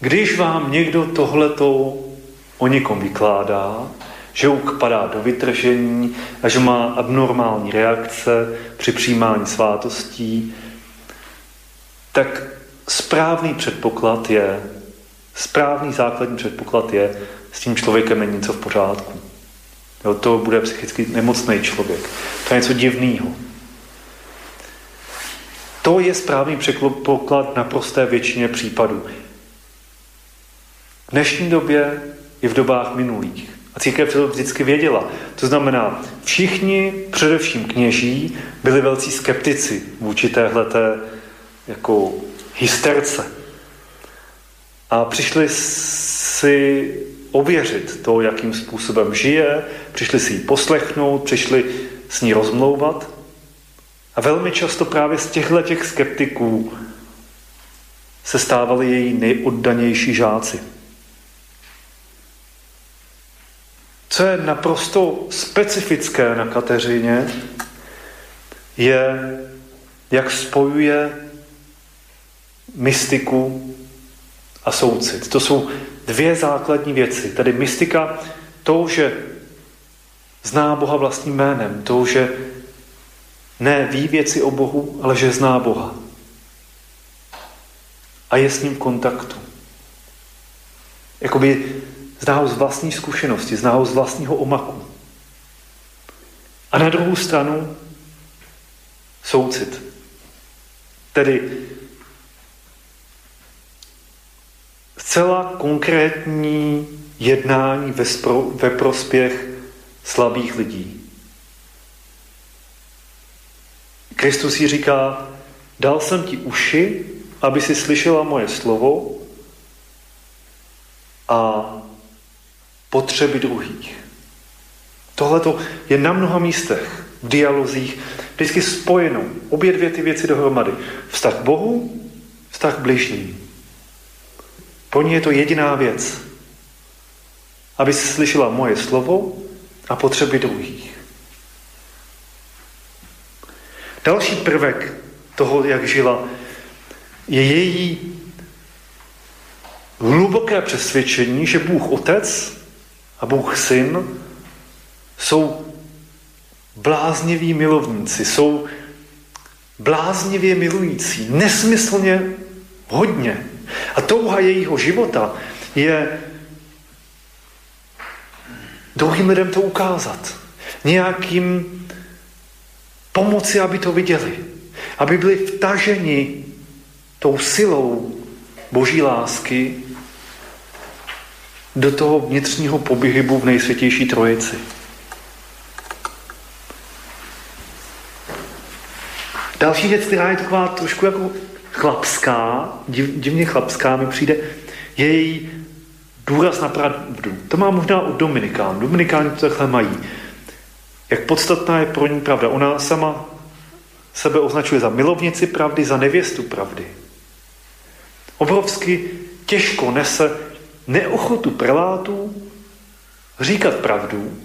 když vám někdo tohleto o někom vykládá, že padá do vytržení a že má abnormální reakce při přijímání svátostí, tak správný předpoklad je, správný základní předpoklad je, s tím člověkem je něco v pořádku. Jo, to bude psychicky nemocný člověk. To je něco divného. To je správný předpoklad na prosté většině případů. V dnešní době i v dobách minulých. A církev to vždycky věděla. To znamená, všichni, především kněží, byli velcí skeptici vůči téhleté jako hysterce. A přišli si ověřit to, jakým způsobem žije, přišli si ji poslechnout, přišli s ní rozmlouvat. A velmi často právě z těchto těch skeptiků se stávali její nejoddanější žáci. Co je naprosto specifické na Kateřině, je, jak spojuje mystiku a soucit. To jsou dvě základní věci. Tady mystika, to, že zná Boha vlastním jménem, to, že ne ví věci o Bohu, ale že zná Boha. A je s ním v kontaktu. Jakoby zná ho z vlastní zkušenosti, zná ho z vlastního omaku. A na druhou stranu soucit. Tedy zcela konkrétní jednání ve, spro, ve prospěch slabých lidí. Kristus jí říká, dal jsem ti uši, aby si slyšela moje slovo a potřeby druhých. Tohle je na mnoha místech, v dialozích, vždycky spojeno. Obě dvě ty věci dohromady. Vztah k Bohu, vztah k bližním. Pro ní je to jediná věc. Aby si slyšela moje slovo a potřeby druhých. Další prvek toho, jak žila, je její hluboké přesvědčení, že Bůh Otec a Bůh Syn jsou blázniví milovníci, jsou bláznivě milující, nesmyslně hodně. A touha jejího života je druhým lidem to ukázat. Nějakým pomoci, aby to viděli. Aby byli vtaženi tou silou boží lásky do toho vnitřního pobyhybu v nejsvětější trojici. Další věc, která je taková trošku jako chlapská, div, divně chlapská mi přijde, je její důraz na pravdu. To má možná u Dominikán. Dominikáni to takhle mají. Jak podstatná je pro ní pravda. Ona sama sebe označuje za milovnici pravdy, za nevěstu pravdy. Obrovsky těžko nese neochotu prelátů říkat pravdu,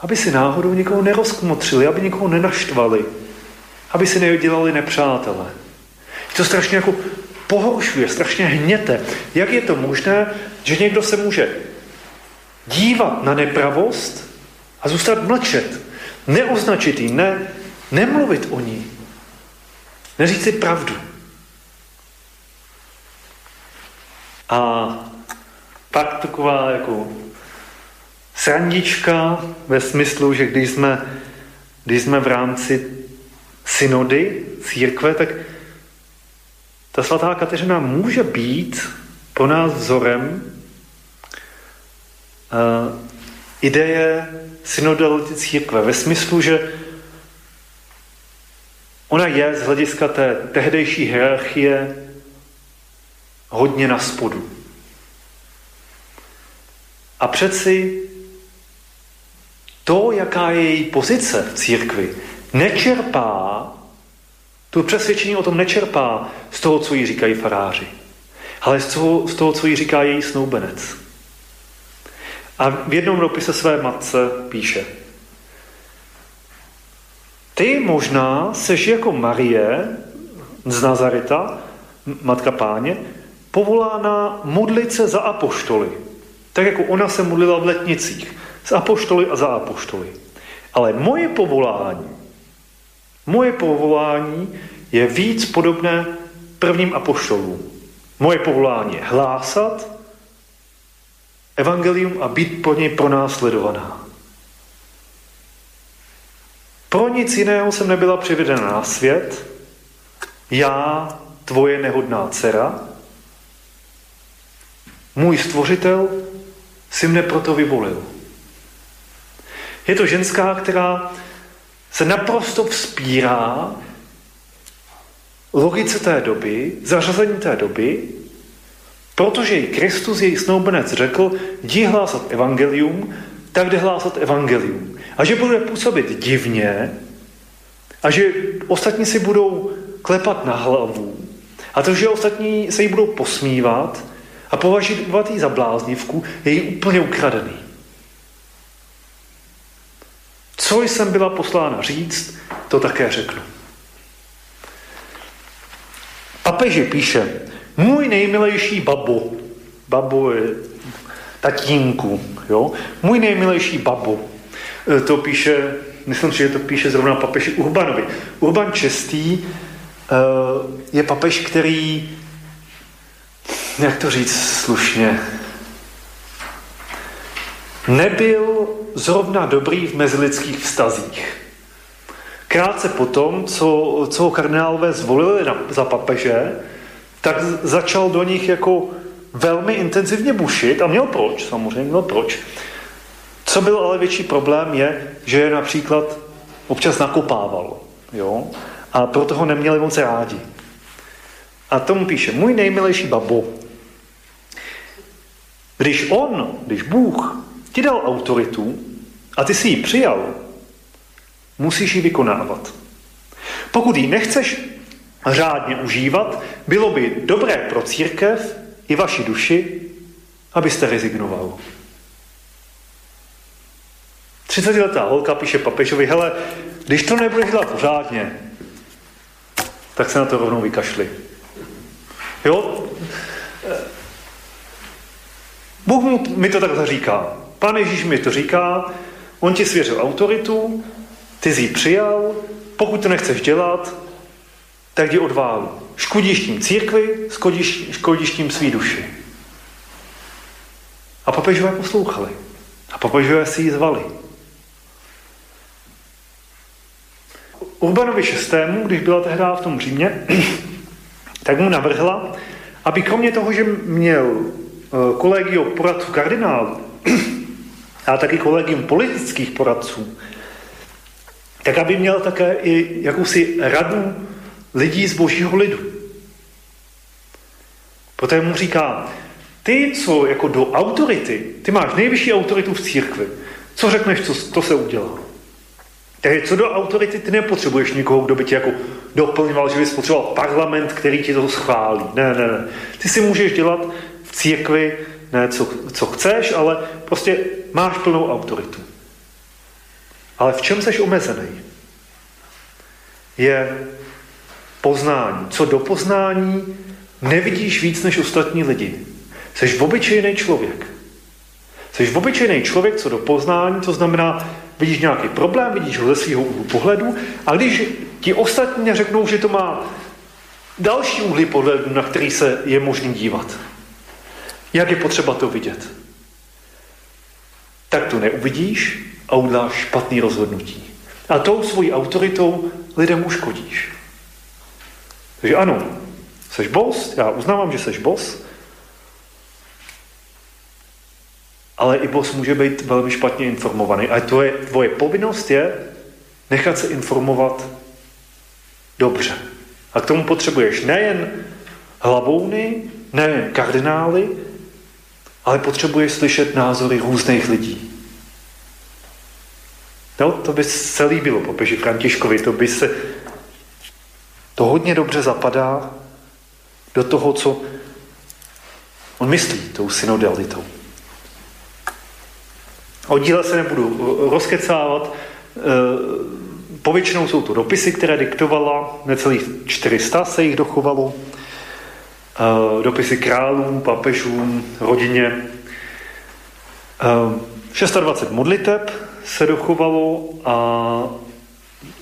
aby si náhodou někoho nerozkmotřili, aby někoho nenaštvali, aby si nedělali nepřátele. To strašně jako pohoršuje, strašně hněte. Jak je to možné, že někdo se může dívat na nepravost a zůstat mlčet, neoznačit ji, ne, nemluvit o ní, neříct si pravdu. A pak taková jako srandička ve smyslu, že když jsme, když jsme v rámci synody, církve, tak ta svatá Kateřina může být pro nás vzorem uh, ideje synodality církve ve smyslu, že ona je z hlediska té tehdejší hierarchie hodně na spodu. A přeci to, jaká je její pozice v církvi, nečerpá to přesvědčení o tom nečerpá z toho, co jí říkají faráři, ale z toho, z toho co jí říká její snoubenec. A v jednom dopise své matce píše Ty možná seš jako Marie z Nazareta, matka páně, povolána modlit se za apoštoly. Tak jako ona se modlila v letnicích. Z apoštoly a za apoštoly. Ale moje povolání Moje povolání je víc podobné prvním apoštolům. Moje povolání je hlásat evangelium a být pro něj pronásledovaná. Pro nic jiného jsem nebyla přivedena na svět. Já, tvoje nehodná dcera, můj stvořitel si mne proto vyvolil. Je to ženská, která se naprosto vzpírá logice té doby, zařazení té doby, protože jí Kristus, její snoubenec, řekl, jdi hlásat evangelium, tak jde hlásat evangelium. A že bude působit divně a že ostatní si budou klepat na hlavu a to, že ostatní se jí budou posmívat a považovat ji za bláznivku je jí úplně ukradený. Co jsem byla poslána říct, to také řeknu. Papeži píše, můj nejmilejší babo, babo je tatínku, jo? můj nejmilejší babo, e, to píše, myslím, že to píše zrovna papež Urbanovi. Urban Čestý e, je papež, který jak to říct slušně, nebyl zrovna dobrý v mezilidských vztazích. Krátce potom, co, co ho kardinálové zvolili na, za papeže, tak začal do nich jako velmi intenzivně bušit a měl proč, samozřejmě měl proč. Co byl ale větší problém je, že je například občas nakopával. Jo? A proto ho neměli moc rádi. A tomu píše, můj nejmilejší babo, když on, když Bůh ti dal autoritu a ty si ji přijal, musíš ji vykonávat. Pokud ji nechceš řádně užívat, bylo by dobré pro církev i vaši duši, abyste rezignoval. 30-letá holka píše papežovi, hele, když to nebudeš dělat pořádně, tak se na to rovnou vykašli. Jo? Bůh mi to takhle říká. Pán Ježíš mi to říká, on ti svěřil autoritu, ty jsi ji přijal, pokud to nechceš dělat, tak ji odválu. Škodíš tím církvi, škodíš, škodíš tím svý duši. A papežové poslouchali. A papežové si ji zvali. Urbanovi VI., když byla tehdy v tom Římě, tak mu navrhla, aby kromě toho, že měl kolegio poradců kardinálů, a taky kolegium politických poradců, tak aby měl také i jakousi radu lidí z božího lidu. Proto mu říká, ty, co jako do autority, ty máš nejvyšší autoritu v církvi, co řekneš, co, to se udělá. Takže co do autority, ty nepotřebuješ někoho, kdo by tě jako doplňoval, že bys potřeboval parlament, který ti to schválí. Ne, ne, ne. Ty si můžeš dělat církvi ne co, co chceš, ale prostě máš plnou autoritu. Ale v čem seš omezený? Je poznání. Co do poznání nevidíš víc než ostatní lidi. Jsi obyčejný člověk. Jsi obyčejný člověk, co do poznání, to znamená, vidíš nějaký problém, vidíš ho ze svého úhlu pohledu a když ti ostatní řeknou, že to má další úhly pohledu, na který se je možný dívat, jak je potřeba to vidět, tak to neuvidíš a uděláš špatný rozhodnutí. A tou svojí autoritou lidem uškodíš. Takže ano, seš boss, já uznávám, že seš boss, ale i boss může být velmi špatně informovaný. A to je, tvoje povinnost je nechat se informovat dobře. A k tomu potřebuješ nejen hlavouny, nejen kardinály, ale potřebuješ slyšet názory různých lidí. No, to by se líbilo papeži Františkovi, to by se to hodně dobře zapadá do toho, co on myslí tou synodalitou. O díle se nebudu rozkecávat. E, povětšinou jsou to dopisy, které diktovala, necelých 400 se jich dochovalo. E, dopisy králům, papežům, rodině. 26 e, modliteb se dochovalo a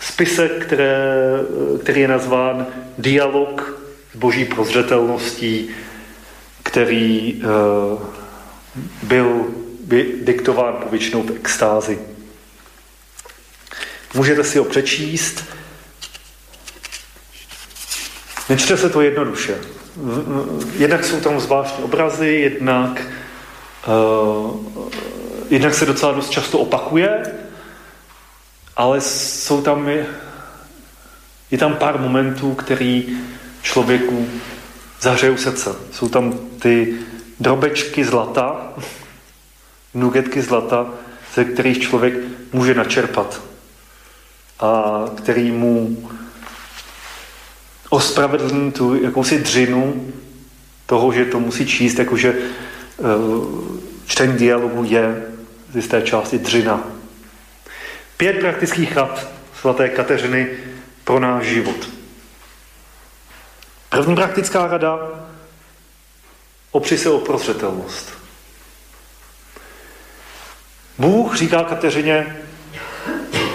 spise, které, který je nazván Dialog s boží prozřetelností, který byl diktován povětšinou v extázi. Můžete si ho přečíst. Nečte se to jednoduše. Jednak jsou tam zvláštní obrazy, jednak, uh, jednak se docela dost často opakuje, ale jsou tam, je, je tam pár momentů, který člověku zahřejou srdce. Jsou tam ty drobečky zlata, nugetky zlata, ze kterých člověk může načerpat a který mu ospravedlní tu jakousi dřinu toho, že to musí číst, jakože uh, čtení dialogu je z jisté části dřina. Pět praktických chat svaté Kateřiny pro náš život. První praktická rada, opři se o prozřetelnost. Bůh říká Kateřině,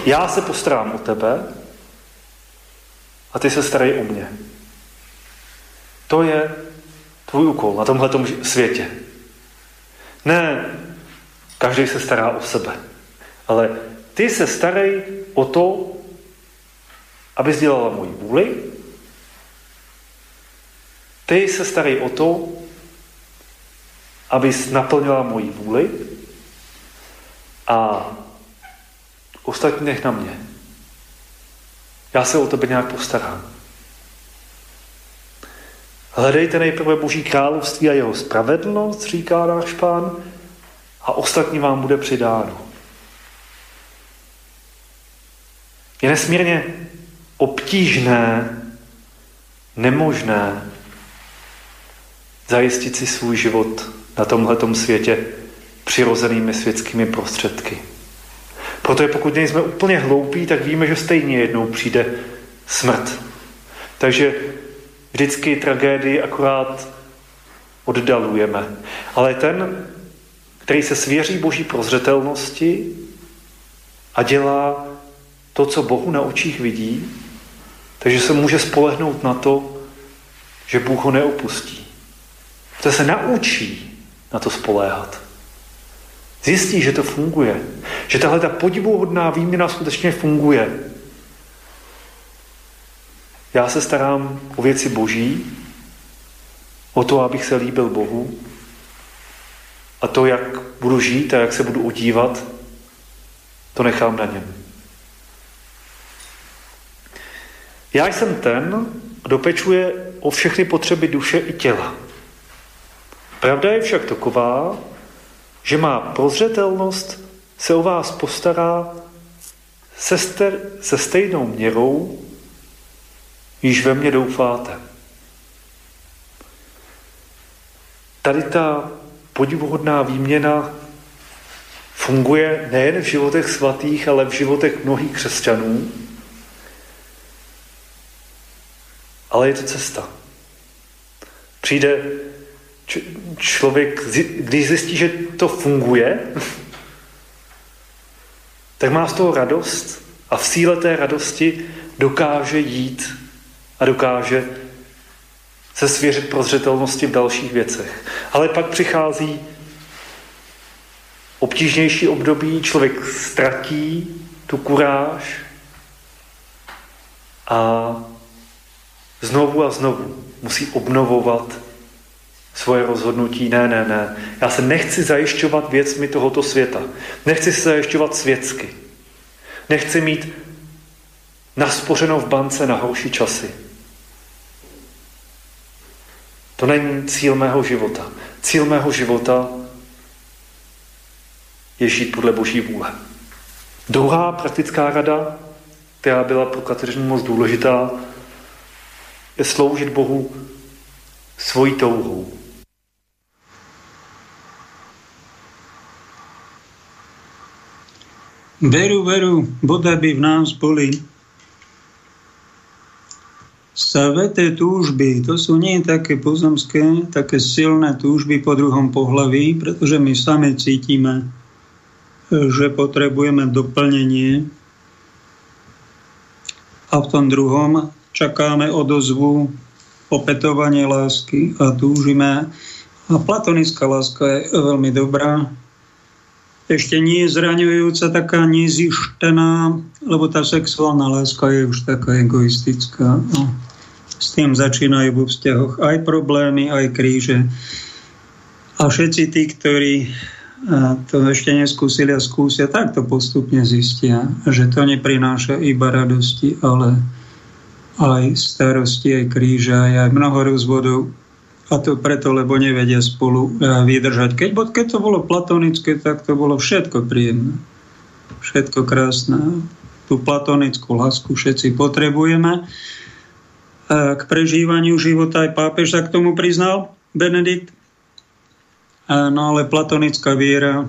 já se postarám o tebe a ty se starej o mě. To je tvůj úkol na tomhle světě. Ne, každý se stará o sebe, ale ty se starej o to, aby dělala můj vůli, ty se starej o to, abys naplnila moji vůli a ostatní nech na mě. Já se o tebe nějak postarám. Hledejte nejprve Boží království a jeho spravedlnost, říká náš pán, a ostatní vám bude přidáno. Je nesmírně obtížné, nemožné zajistit si svůj život na tomhletom světě přirozenými světskými prostředky. Protože pokud nejsme úplně hloupí, tak víme, že stejně jednou přijde smrt. Takže vždycky tragédii akorát oddalujeme. Ale ten, který se svěří boží prozřetelnosti a dělá to, co Bohu na očích vidí, takže se může spolehnout na to, že Bůh ho neopustí. To se naučí na to spoléhat. Zjistí, že to funguje. Že tahle ta podivuhodná výměna skutečně funguje. Já se starám o věci boží, o to, abych se líbil Bohu a to, jak budu žít a jak se budu udívat, to nechám na něm. Já jsem ten, kdo pečuje o všechny potřeby duše i těla. Pravda je však taková, že má prozřetelnost se o vás postará se, se stejnou měrou, již ve mně doufáte. Tady ta podivuhodná výměna funguje nejen v životech svatých, ale v životech mnohých křesťanů. Ale je to cesta. Přijde člověk, když zjistí, že to funguje, tak má z toho radost a v síle té radosti dokáže jít a dokáže se svěřit prozřetelnosti v dalších věcech. Ale pak přichází obtížnější období, člověk ztratí tu kuráž a znovu a znovu musí obnovovat svoje rozhodnutí. Ne, ne, ne. Já se nechci zajišťovat věcmi tohoto světa. Nechci se zajišťovat světsky. Nechci mít naspořeno v bance na horší časy. To není cíl mého života. Cíl mého života je žít podle Boží vůle. Druhá praktická rada, která byla pro Kateřinu moc důležitá, je sloužit Bohu svojí touhou.
Veru, veru, bodaj by v nás boli. Saveté túžby, to sú nie také pozemské, také silné túžby po druhom pohlaví, pretože my same cítime, že potrebujeme doplnenie. A v tom druhom čakáme odozvu, opetovanie lásky a túžime. A platonická láska je veľmi dobrá, ešte nie zraňujúca, taká nezištená, lebo tá sexuálna láska je už taká egoistická. No s tým začínajú vo vzťahoch aj problémy, aj kríže. A všetci tí, ktorí to ešte neskúsili a skúsia, tak to postupne zistia, že to neprináša iba radosti, ale aj starosti, aj kríža, aj mnoho rozvodov. A to preto, lebo nevedia spolu vydržať. Keď, keď to bolo platonické, tak to bolo všetko príjemné. Všetko krásne. Tú platonickú lásku všetci potrebujeme k prežívaniu života. Aj pápež sa k tomu priznal, Benedikt. No ale platonická viera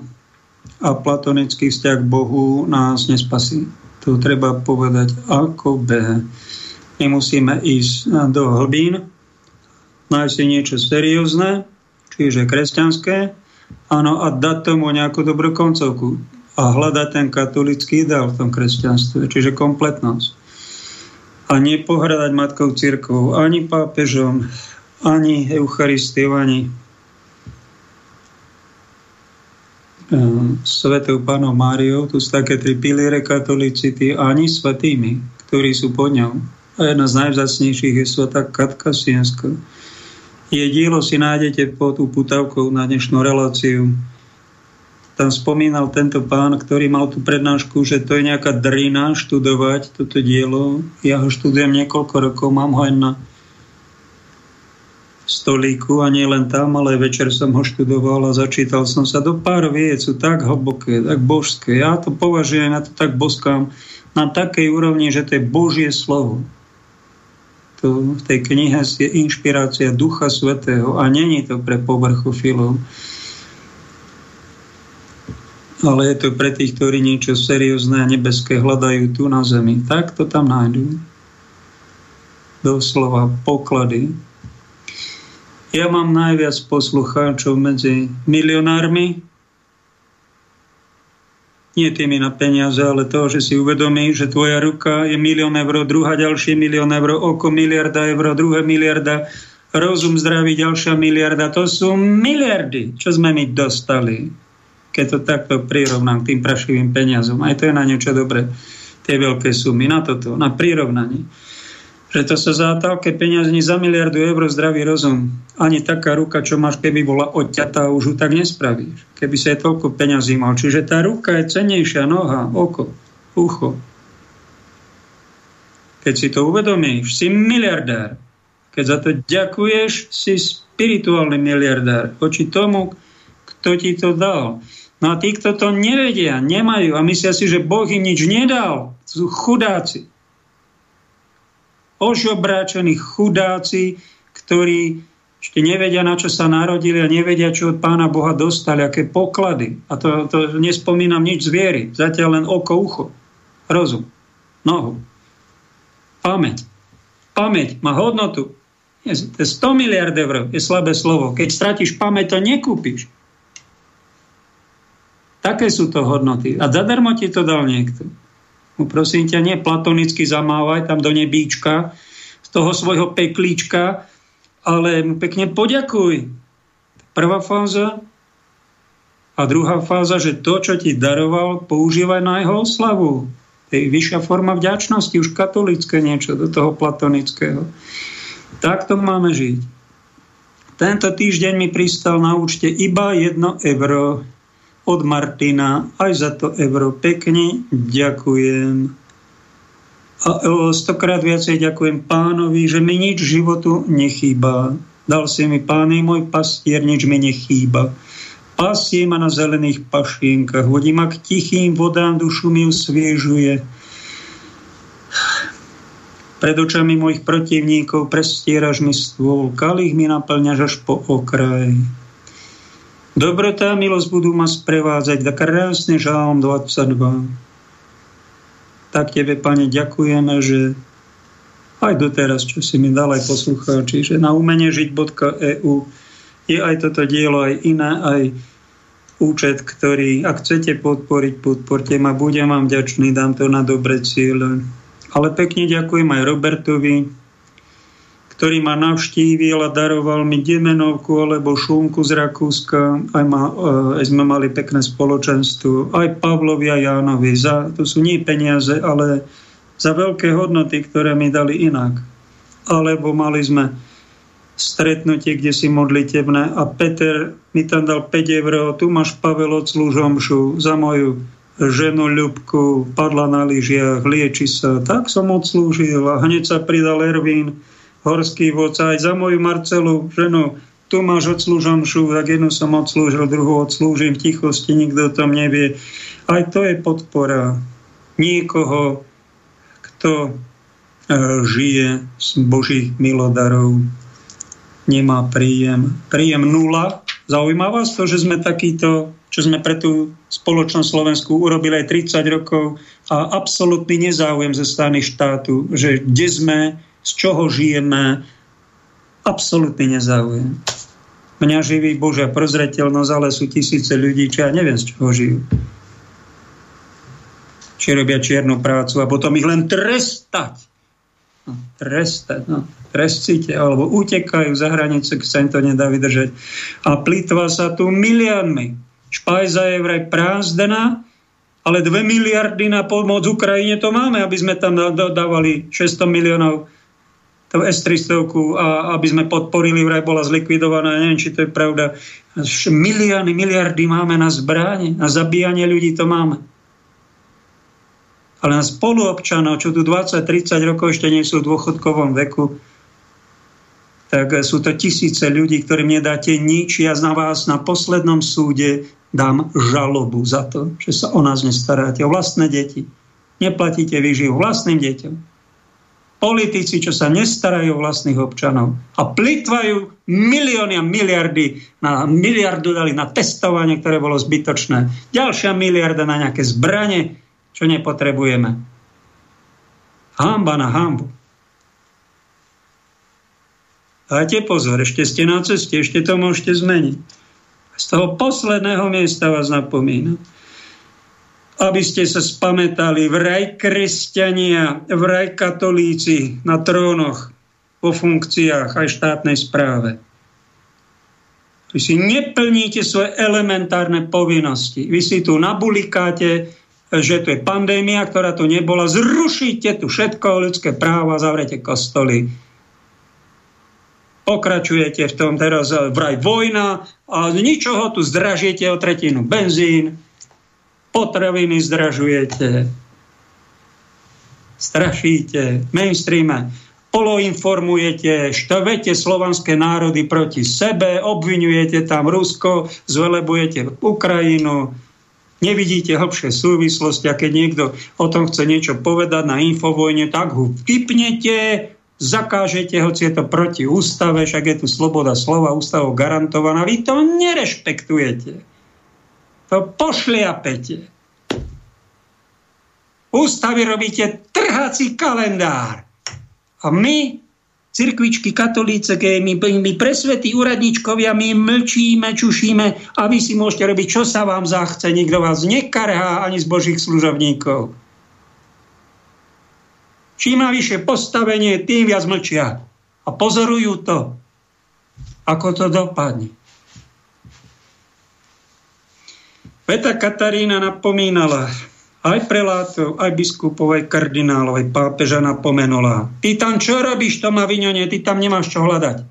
a platonický vzťah k Bohu nás nespasí. To treba povedať ako B. My musíme ísť do hlbín nájsť si niečo seriózne, čiže kresťanské, áno, a dať tomu nejakú dobrú koncovku a hľadať ten katolický ideál v tom kresťanstve, čiže kompletnosť. A nepohradať matkou církou, ani pápežom, ani Eucharistiou, ani svetou pánom Máriou, tu sú také tri piliere katolicity, ani svetými, ktorí sú pod ňou. A jedna z najvzácnejších je sveta Katka Sienska. Je dielo si nájdete pod uputavkou na dnešnú reláciu. Tam spomínal tento pán, ktorý mal tú prednášku, že to je nejaká drina študovať toto dielo. Ja ho študujem niekoľko rokov, mám ho aj na stolíku a nie len tam, ale večer som ho študoval a začítal som sa do pár viec, sú tak hlboké, tak božské. Ja to považujem, ja to tak boskám na takej úrovni, že to je Božie slovo. To v tej knihe je inšpirácia Ducha Svetého a není to pre povrchofilov. Ale je to pre tých, ktorí niečo seriózne a nebeské hľadajú tu na zemi. Tak to tam nájdú. Doslova poklady ja mám najviac poslucháčov medzi milionármi, nie tými na peniaze, ale to, že si uvedomí, že tvoja ruka je milión eur, druhá ďalšie milión eur, oko miliarda eur, druhé miliarda, rozum zdraví ďalšia miliarda. To sú miliardy, čo sme my dostali, keď to takto prirovnám k tým prašivým peniazom. Aj to je na niečo dobré, tie veľké sumy, na toto, na prirovnanie že to sa za také peniaze za miliardu eur zdravý rozum. Ani taká ruka, čo máš, keby bola odťatá, už ju tak nespravíš. Keby sa je toľko peňazí mal. Čiže tá ruka je cenejšia, noha, oko, ucho. Keď si to uvedomíš, si miliardár. Keď za to ďakuješ, si spirituálny miliardár. Oči tomu, kto ti to dal. No a tí, kto to nevedia, nemajú a myslia si, že Boh im nič nedal, sú chudáci ožobráčení chudáci, ktorí ešte nevedia, na čo sa narodili a nevedia, čo od pána Boha dostali, aké poklady. A to, to nespomínam nič zviery, zatiaľ len oko, ucho, rozum, nohu, pamäť. Pamäť má hodnotu. Je, to je 100 miliard eur, je slabé slovo. Keď stratíš pamäť, to nekúpiš. Také sú to hodnoty. A zadarmo ti to dal niekto. No prosím ťa, nie platonicky zamávaj tam do nebíčka z toho svojho peklíčka, ale mu pekne poďakuj. Prvá fáza a druhá fáza, že to, čo ti daroval, používaj na jeho oslavu. To je vyššia forma vďačnosti, už katolické niečo do toho platonického. Takto máme žiť. Tento týždeň mi pristal na účte iba 1 euro od Martina aj za to euro. Pekne ďakujem. A stokrát viacej ďakujem pánovi, že mi nič životu nechýba. Dal si mi pán môj pastier, nič mi nechýba. Pasie ma na zelených pašienkach, vodí ma k tichým vodám, dušu mi usviežuje. Pred očami mojich protivníkov prestieraš mi stôl, kalich mi naplňaš až po okraj. Dobrota a milosť budú ma sprevádzať. Tak krásne žálom 22. Tak tebe, Pane, ďakujeme, že aj doteraz, čo si mi dal aj poslucháči, že na umenežiť.eu je aj toto dielo, aj iné, aj účet, ktorý, ak chcete podporiť, podporte ma, budem vám vďačný, dám to na dobre ciele. Ale pekne ďakujem aj Robertovi, ktorý ma navštívil a daroval mi demenovku alebo šunku z Rakúska. Aj, ma, eh, aj sme mali pekné spoločenstvo. Aj Pavlovi a Jánovi. Za, to sú nie peniaze, ale za veľké hodnoty, ktoré mi dali inak. Alebo mali sme stretnutie, kde si modlitebné a Peter mi tam dal 5 eur. Tu máš Pavel od služomšu za moju ženu Ľubku, padla na lyžiach, lieči sa. Tak som odslúžil a hneď sa pridal Ervín horský vodca, aj za moju Marcelu, ženu, tu máš odslúžomšu, tak jednu som odslúžil, druhú odslúžim v tichosti, nikto o tom nevie. Aj to je podpora niekoho, kto e, žije z Božích milodarov, nemá príjem. Príjem nula. Zaujíma vás to, že sme takýto, čo sme pre tú spoločnosť Slovensku urobili aj 30 rokov a absolútny nezáujem ze strany štátu, že kde sme, z čoho žijeme, Absolutný nezáujem. Mňa živí Božia prozreteľnosť, ale sú tisíce ľudí, čo ja neviem, z čoho žijú. Či robia čiernu prácu a potom ich len trestať. No, trestať, no, trestite, alebo utekajú za hranice, keď sa im to nedá vydržať. A plýtva sa tu miliardmi. Špajza je vraj prázdna, ale 2 miliardy na pomoc Ukrajine to máme, aby sme tam dodávali 600 miliónov tú S-300 a aby sme podporili, vraj bola zlikvidovaná, neviem, či to je pravda. Miliardy, miliardy máme na zbráne, na zabíjanie ľudí to máme. Ale na spoluobčanov, čo tu 20-30 rokov ešte nie sú v dôchodkovom veku, tak sú to tisíce ľudí, ktorým nedáte nič. Ja na vás na poslednom súde dám žalobu za to, že sa o nás nestaráte, o vlastné deti. Neplatíte výživu vlastným deťom politici, čo sa nestarajú o vlastných občanov a plitvajú milióny a miliardy na miliardu dali na testovanie, ktoré bolo zbytočné. Ďalšia miliarda na nejaké zbranie, čo nepotrebujeme. Hamba na hambu. Dajte pozor, ešte ste na ceste, ešte to môžete zmeniť. Z toho posledného miesta vás napomínam aby ste sa spametali, vraj kresťania, vraj katolíci na trónoch, vo funkciách aj štátnej správe. Vy si neplníte svoje elementárne povinnosti. Vy si tu nabulikáte, že tu je pandémia, ktorá tu nebola. Zrušíte tu všetko, ľudské práva, zavrete kostoly. Pokračujete v tom teraz vraj vojna a z ničoho tu zdražíte o tretinu benzín, potraviny zdražujete, strašíte, mainstreame, poloinformujete, štvete slovanské národy proti sebe, obvinujete tam Rusko, zvelebujete Ukrajinu, nevidíte hlbšie súvislosti a keď niekto o tom chce niečo povedať na infovojne, tak ho vtipnete, zakážete, hoci je to proti ústave, však je tu sloboda slova, ústavou garantovaná, vy to nerešpektujete. To pošliapete. Ústavy robíte trhací kalendár. A my, cirkvičky, katolíce, my, my presvetí úradničkovia, my mlčíme, čušíme a vy si môžete robiť, čo sa vám zachce. Nikto vás nekarhá ani z božích služovníkov. Čím má vyššie postavenie, tým viac mlčia. A pozorujú to, ako to dopadne. Veta Katarína napomínala, aj prelátov, aj biskupov, aj kardinálov, aj pápeža napomenula. Ty tam čo robíš, Toma Viňone, ty tam nemáš čo hľadať.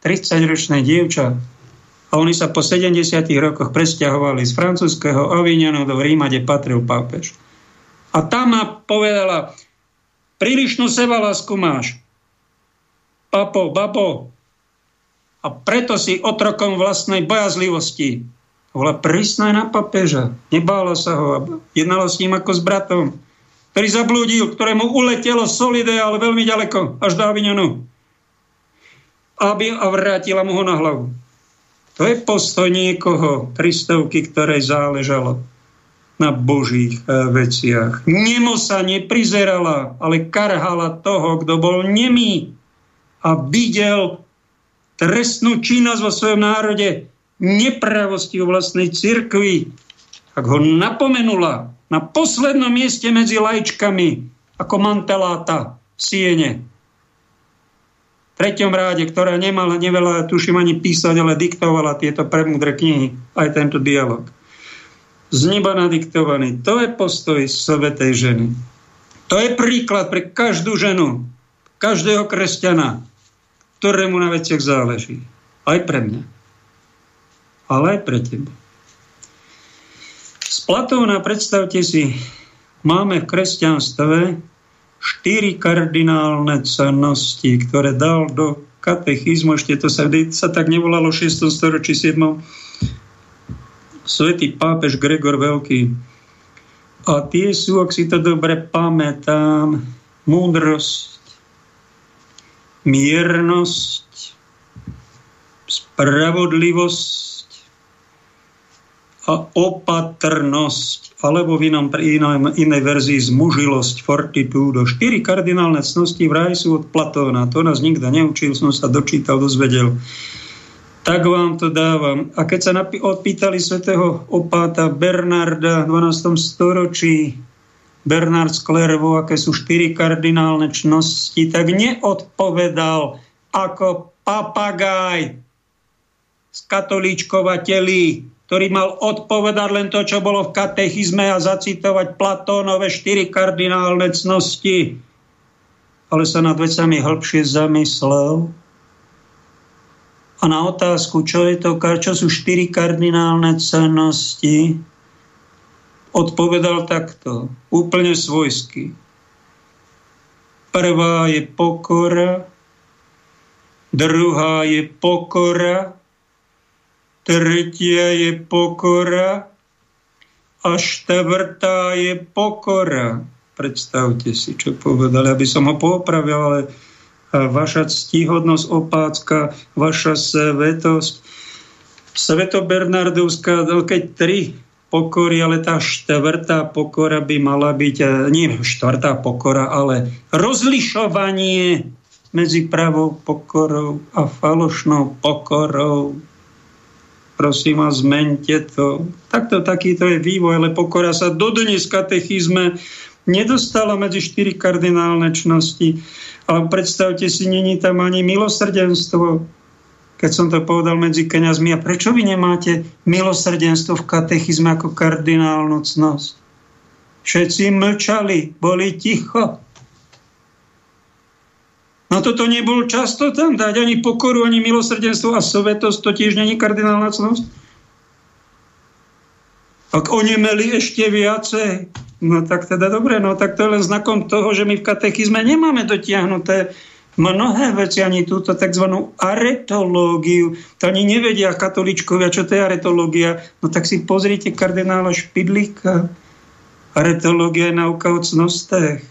30-ročné dievča. A oni sa po 70 rokoch presťahovali z francúzského Avignonu do Ríma, kde patril pápež. A tam ma povedala, prílišnú sebalásku máš. Papo, bapo. A preto si otrokom vlastnej bojazlivosti bola prísna na papeža. Nebála sa ho a jednala s ním ako s bratom, ktorý zablúdil, ktorému uletelo solide, ale veľmi ďaleko, až do Avignonu. Aby a vrátila mu ho na hlavu. To je postoj niekoho, Kristovky, ktorej záležalo na božích e, veciach. Nemo sa neprizerala, ale karhala toho, kto bol nemý a videl trestnú činnosť vo svojom národe nepravosti vo vlastnej cirkvi, ak ho napomenula na poslednom mieste medzi lajčkami ako manteláta v siene. V treťom ráde, ktorá nemala neveľa, tuším ani písať, ale diktovala tieto premúdre knihy, aj tento dialog. Z neba nadiktovaný. To je postoj svetej ženy. To je príklad pre každú ženu, každého kresťana, ktorému na veciach záleží. Aj pre mňa ale aj pre teba. Z Platóna, predstavte si, máme v kresťanstve štyri kardinálne cennosti, ktoré dal do katechizmu, ešte to sa, sa tak nevolalo v 6. storočí 7. Svetý pápež Gregor Veľký. A tie sú, ak si to dobre pamätám, múdrosť, miernosť, spravodlivosť, a opatrnosť, alebo v inom, inej, inej verzii zmužilosť, fortitudo. Štyri kardinálne cnosti vraj sú od Platóna. To nás nikto neučil, som sa dočítal, dozvedel. Tak vám to dávam. A keď sa napí- odpýtali svätého opáta Bernarda v 12. storočí, Bernard z Klervo, aké sú štyri kardinálne čnosti, tak neodpovedal ako papagaj z katolíčkovateľí, ktorý mal odpovedať len to, čo bolo v katechizme a zacitovať Platónové štyri kardinálne cnosti. Ale sa nad vecami hĺbšie zamyslel a na otázku, čo, je to, čo sú štyri kardinálne cennosti, odpovedal takto, úplne svojsky. Prvá je pokora, druhá je pokora, tretia je pokora a štvrtá je pokora. Predstavte si, čo povedali, aby som ho popravil, ale vaša ctihodnosť opácka, vaša svetosť. Sveto-Bernardovská, no keď tri pokory, ale tá štvrtá pokora by mala byť, nie štvrtá pokora, ale rozlišovanie medzi pravou pokorou a falošnou pokorou. Prosím vás, zmente to. Takto takýto je vývoj, ale pokora sa dodnes katechizme nedostala medzi štyri kardinálne čnosti. Ale predstavte si, není tam ani milosrdenstvo. Keď som to povedal medzi kniazmi, a prečo vy nemáte milosrdenstvo v katechizme ako kardinálnu cnosť? Všetci mlčali, boli ticho. No toto nebol často tam dať, ani pokoru, ani milosrdenstvo a svetosť, to tiež není kardinálna cnosť. Ak onemeli ešte viacej, No tak teda dobre, no tak to je len znakom toho, že my v katechizme nemáme dotiahnuté mnohé veci, ani túto tzv. aretológiu. To ani nevedia katoličkovia, čo to je aretológia. No tak si pozrite kardinála Špidlíka. Aretológia je nauka o cnostech.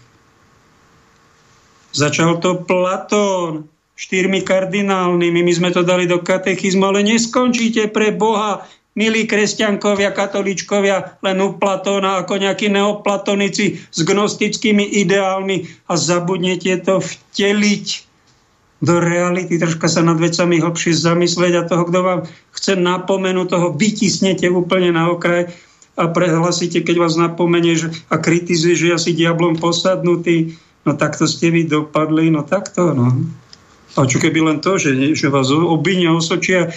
Začal to Platón štyrmi kardinálnymi. My sme to dali do katechizmu, ale neskončíte pre Boha milí kresťankovia, katolíčkovia, len u Platóna ako nejakí neoplatonici s gnostickými ideálmi a zabudnete to vteliť do reality, troška sa nad vecami hlbšie zamyslieť a toho, kto vám chce napomenúť, toho vytisnete úplne na okraj a prehlasíte, keď vás napomenie že, a kritizuje, že ja si diablom posadnutý, no takto ste vy dopadli, no takto, no. A čo keby len to, že, že vás obinia, osočia,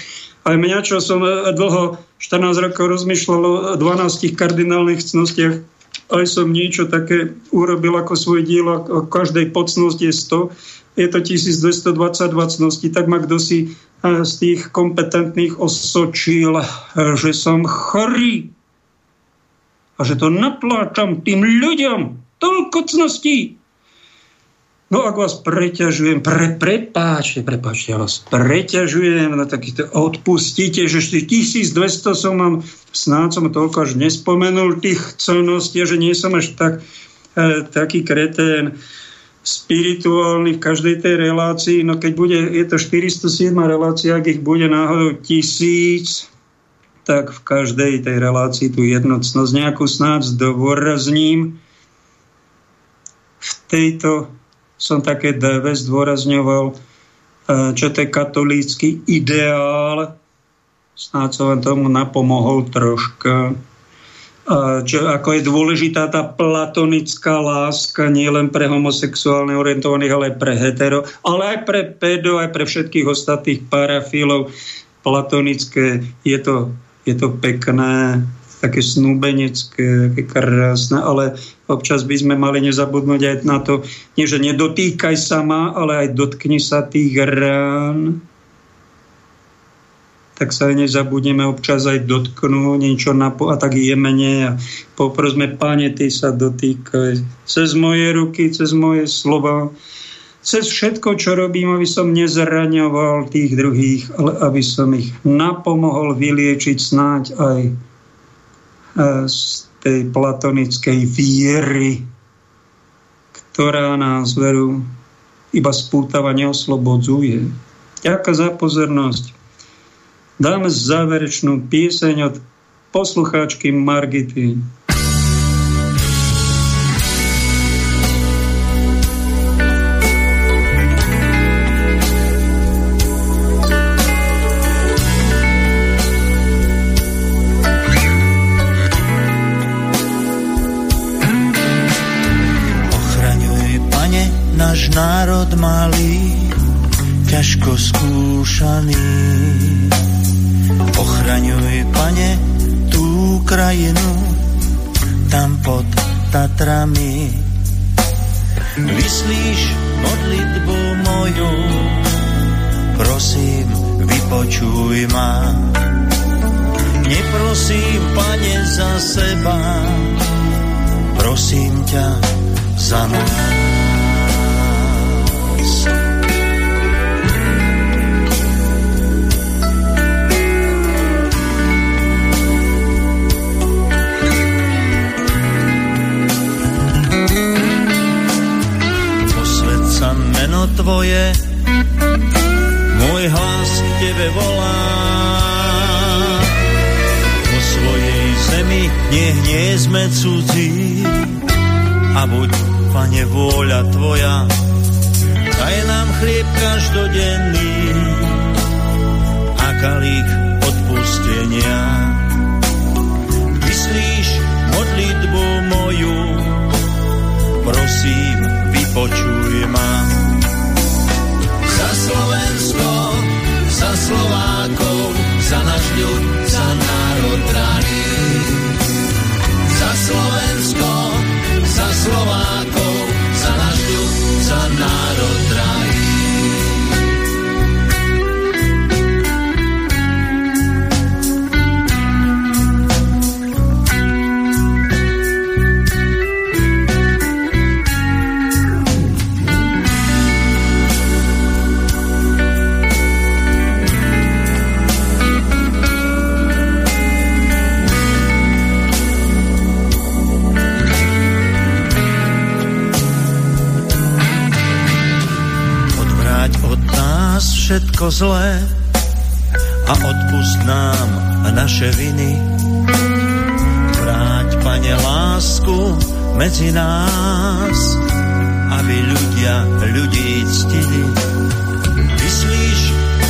aj mňa, čo som e, dlho, 14 rokov rozmýšľal o 12 kardinálnych cnostiach, aj som niečo také urobil ako svoj diel, o každej pocnosti je 100, je to 1222 cností, tak ma kto si e, z tých kompetentných osočil, e, že som chorý. A že to napláčam tým ľuďom. Toľko cností, No ak vás preťažujem, pre, prepáčte, prepáčte, ja vás preťažujem na takýto, odpustíte, že 1200 som mám, snáď som toľko až nespomenul tých celností, že nie som až tak, e, taký kretén spirituálny v každej tej relácii, no keď bude, je to 407 relácia, ak ich bude náhodou tisíc, tak v každej tej relácii tú jednocnosť nejakú snáď zdôrazním. V tejto som také DV zdôrazňoval, e, čo to je katolícky ideál. Snáď som vám tomu napomohol troška. Čo, ako je dôležitá tá platonická láska nie len pre homosexuálne orientovaných, ale aj pre hetero, ale aj pre pedo, aj pre všetkých ostatných parafilov. Platonické je to, je to pekné, také snúbenecké, také krásne, ale občas by sme mali nezabudnúť aj na to, nie že nedotýkaj sa ma, ale aj dotkni sa tých rán. Tak sa aj nezabudneme občas aj dotknúť niečo na po, a tak jemene a poprosme, páne, ty sa dotýkaj cez moje ruky, cez moje slova, cez všetko, čo robím, aby som nezraňoval tých druhých, ale aby som ich napomohol vyliečiť snáď aj z tej platonickej viery, ktorá nás veru iba spútava, neoslobodzuje. Ďakujem za pozornosť. Dáme záverečnú pieseň od poslucháčky Margity.
Národ malý, ťažko skúšaný. Ochraňuj, pane, tú krajinu, tam pod Tatrami. Vyslíš modlitbu moju, prosím, vypočuj ma. Neprosím, pane, za seba, prosím ťa za nás. Tvoje, môj hlas k tebe volá. Po svojej zemi nech nie sme cudzí a buď, pane, vôľa tvoja, daj nám chlieb každodenný a kalík odpustenia. Myslíš modlitbu moju, prosím, vypočuj ma. Slovensko, za Slovákov, za náš ľud, za národ drahý. Za Slovensko, za Slovákov, za náš ľud, za národ drahý. Všetko zlé a odpust nám naše viny. Vráť, Pane, lásku medzi nás, aby ľudia ľudí ctili. Vyslíš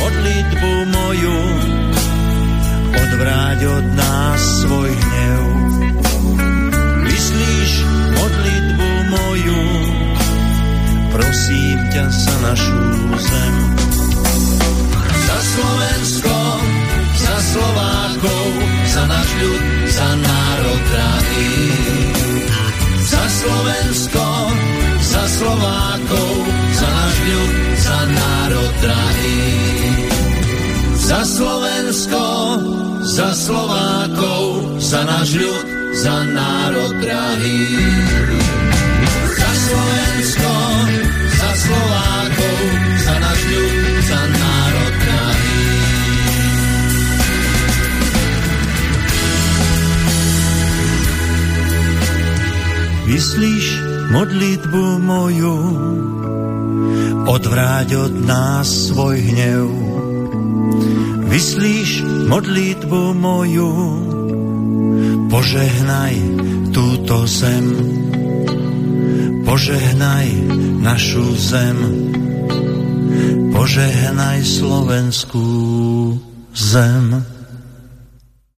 modlitbu moju, odvráť od nás svoj hnev. Vyslíš modlitbu moju, prosím ťa za našu zem. Slovensko, za Slovákov, za náš ľud, za národ drahý. Za Slovensko, za Slovákov, za náš ľud, za národ drahý. Za Slovensko, za Slovákov, za náš ľud, za národ drahý. Za Slovensko, Vyslíš modlitbu moju, odvráť od nás svoj hnev. Vyslíš modlitbu moju, požehnaj túto zem. Požehnaj našu zem. Požehnaj slovenskú zem.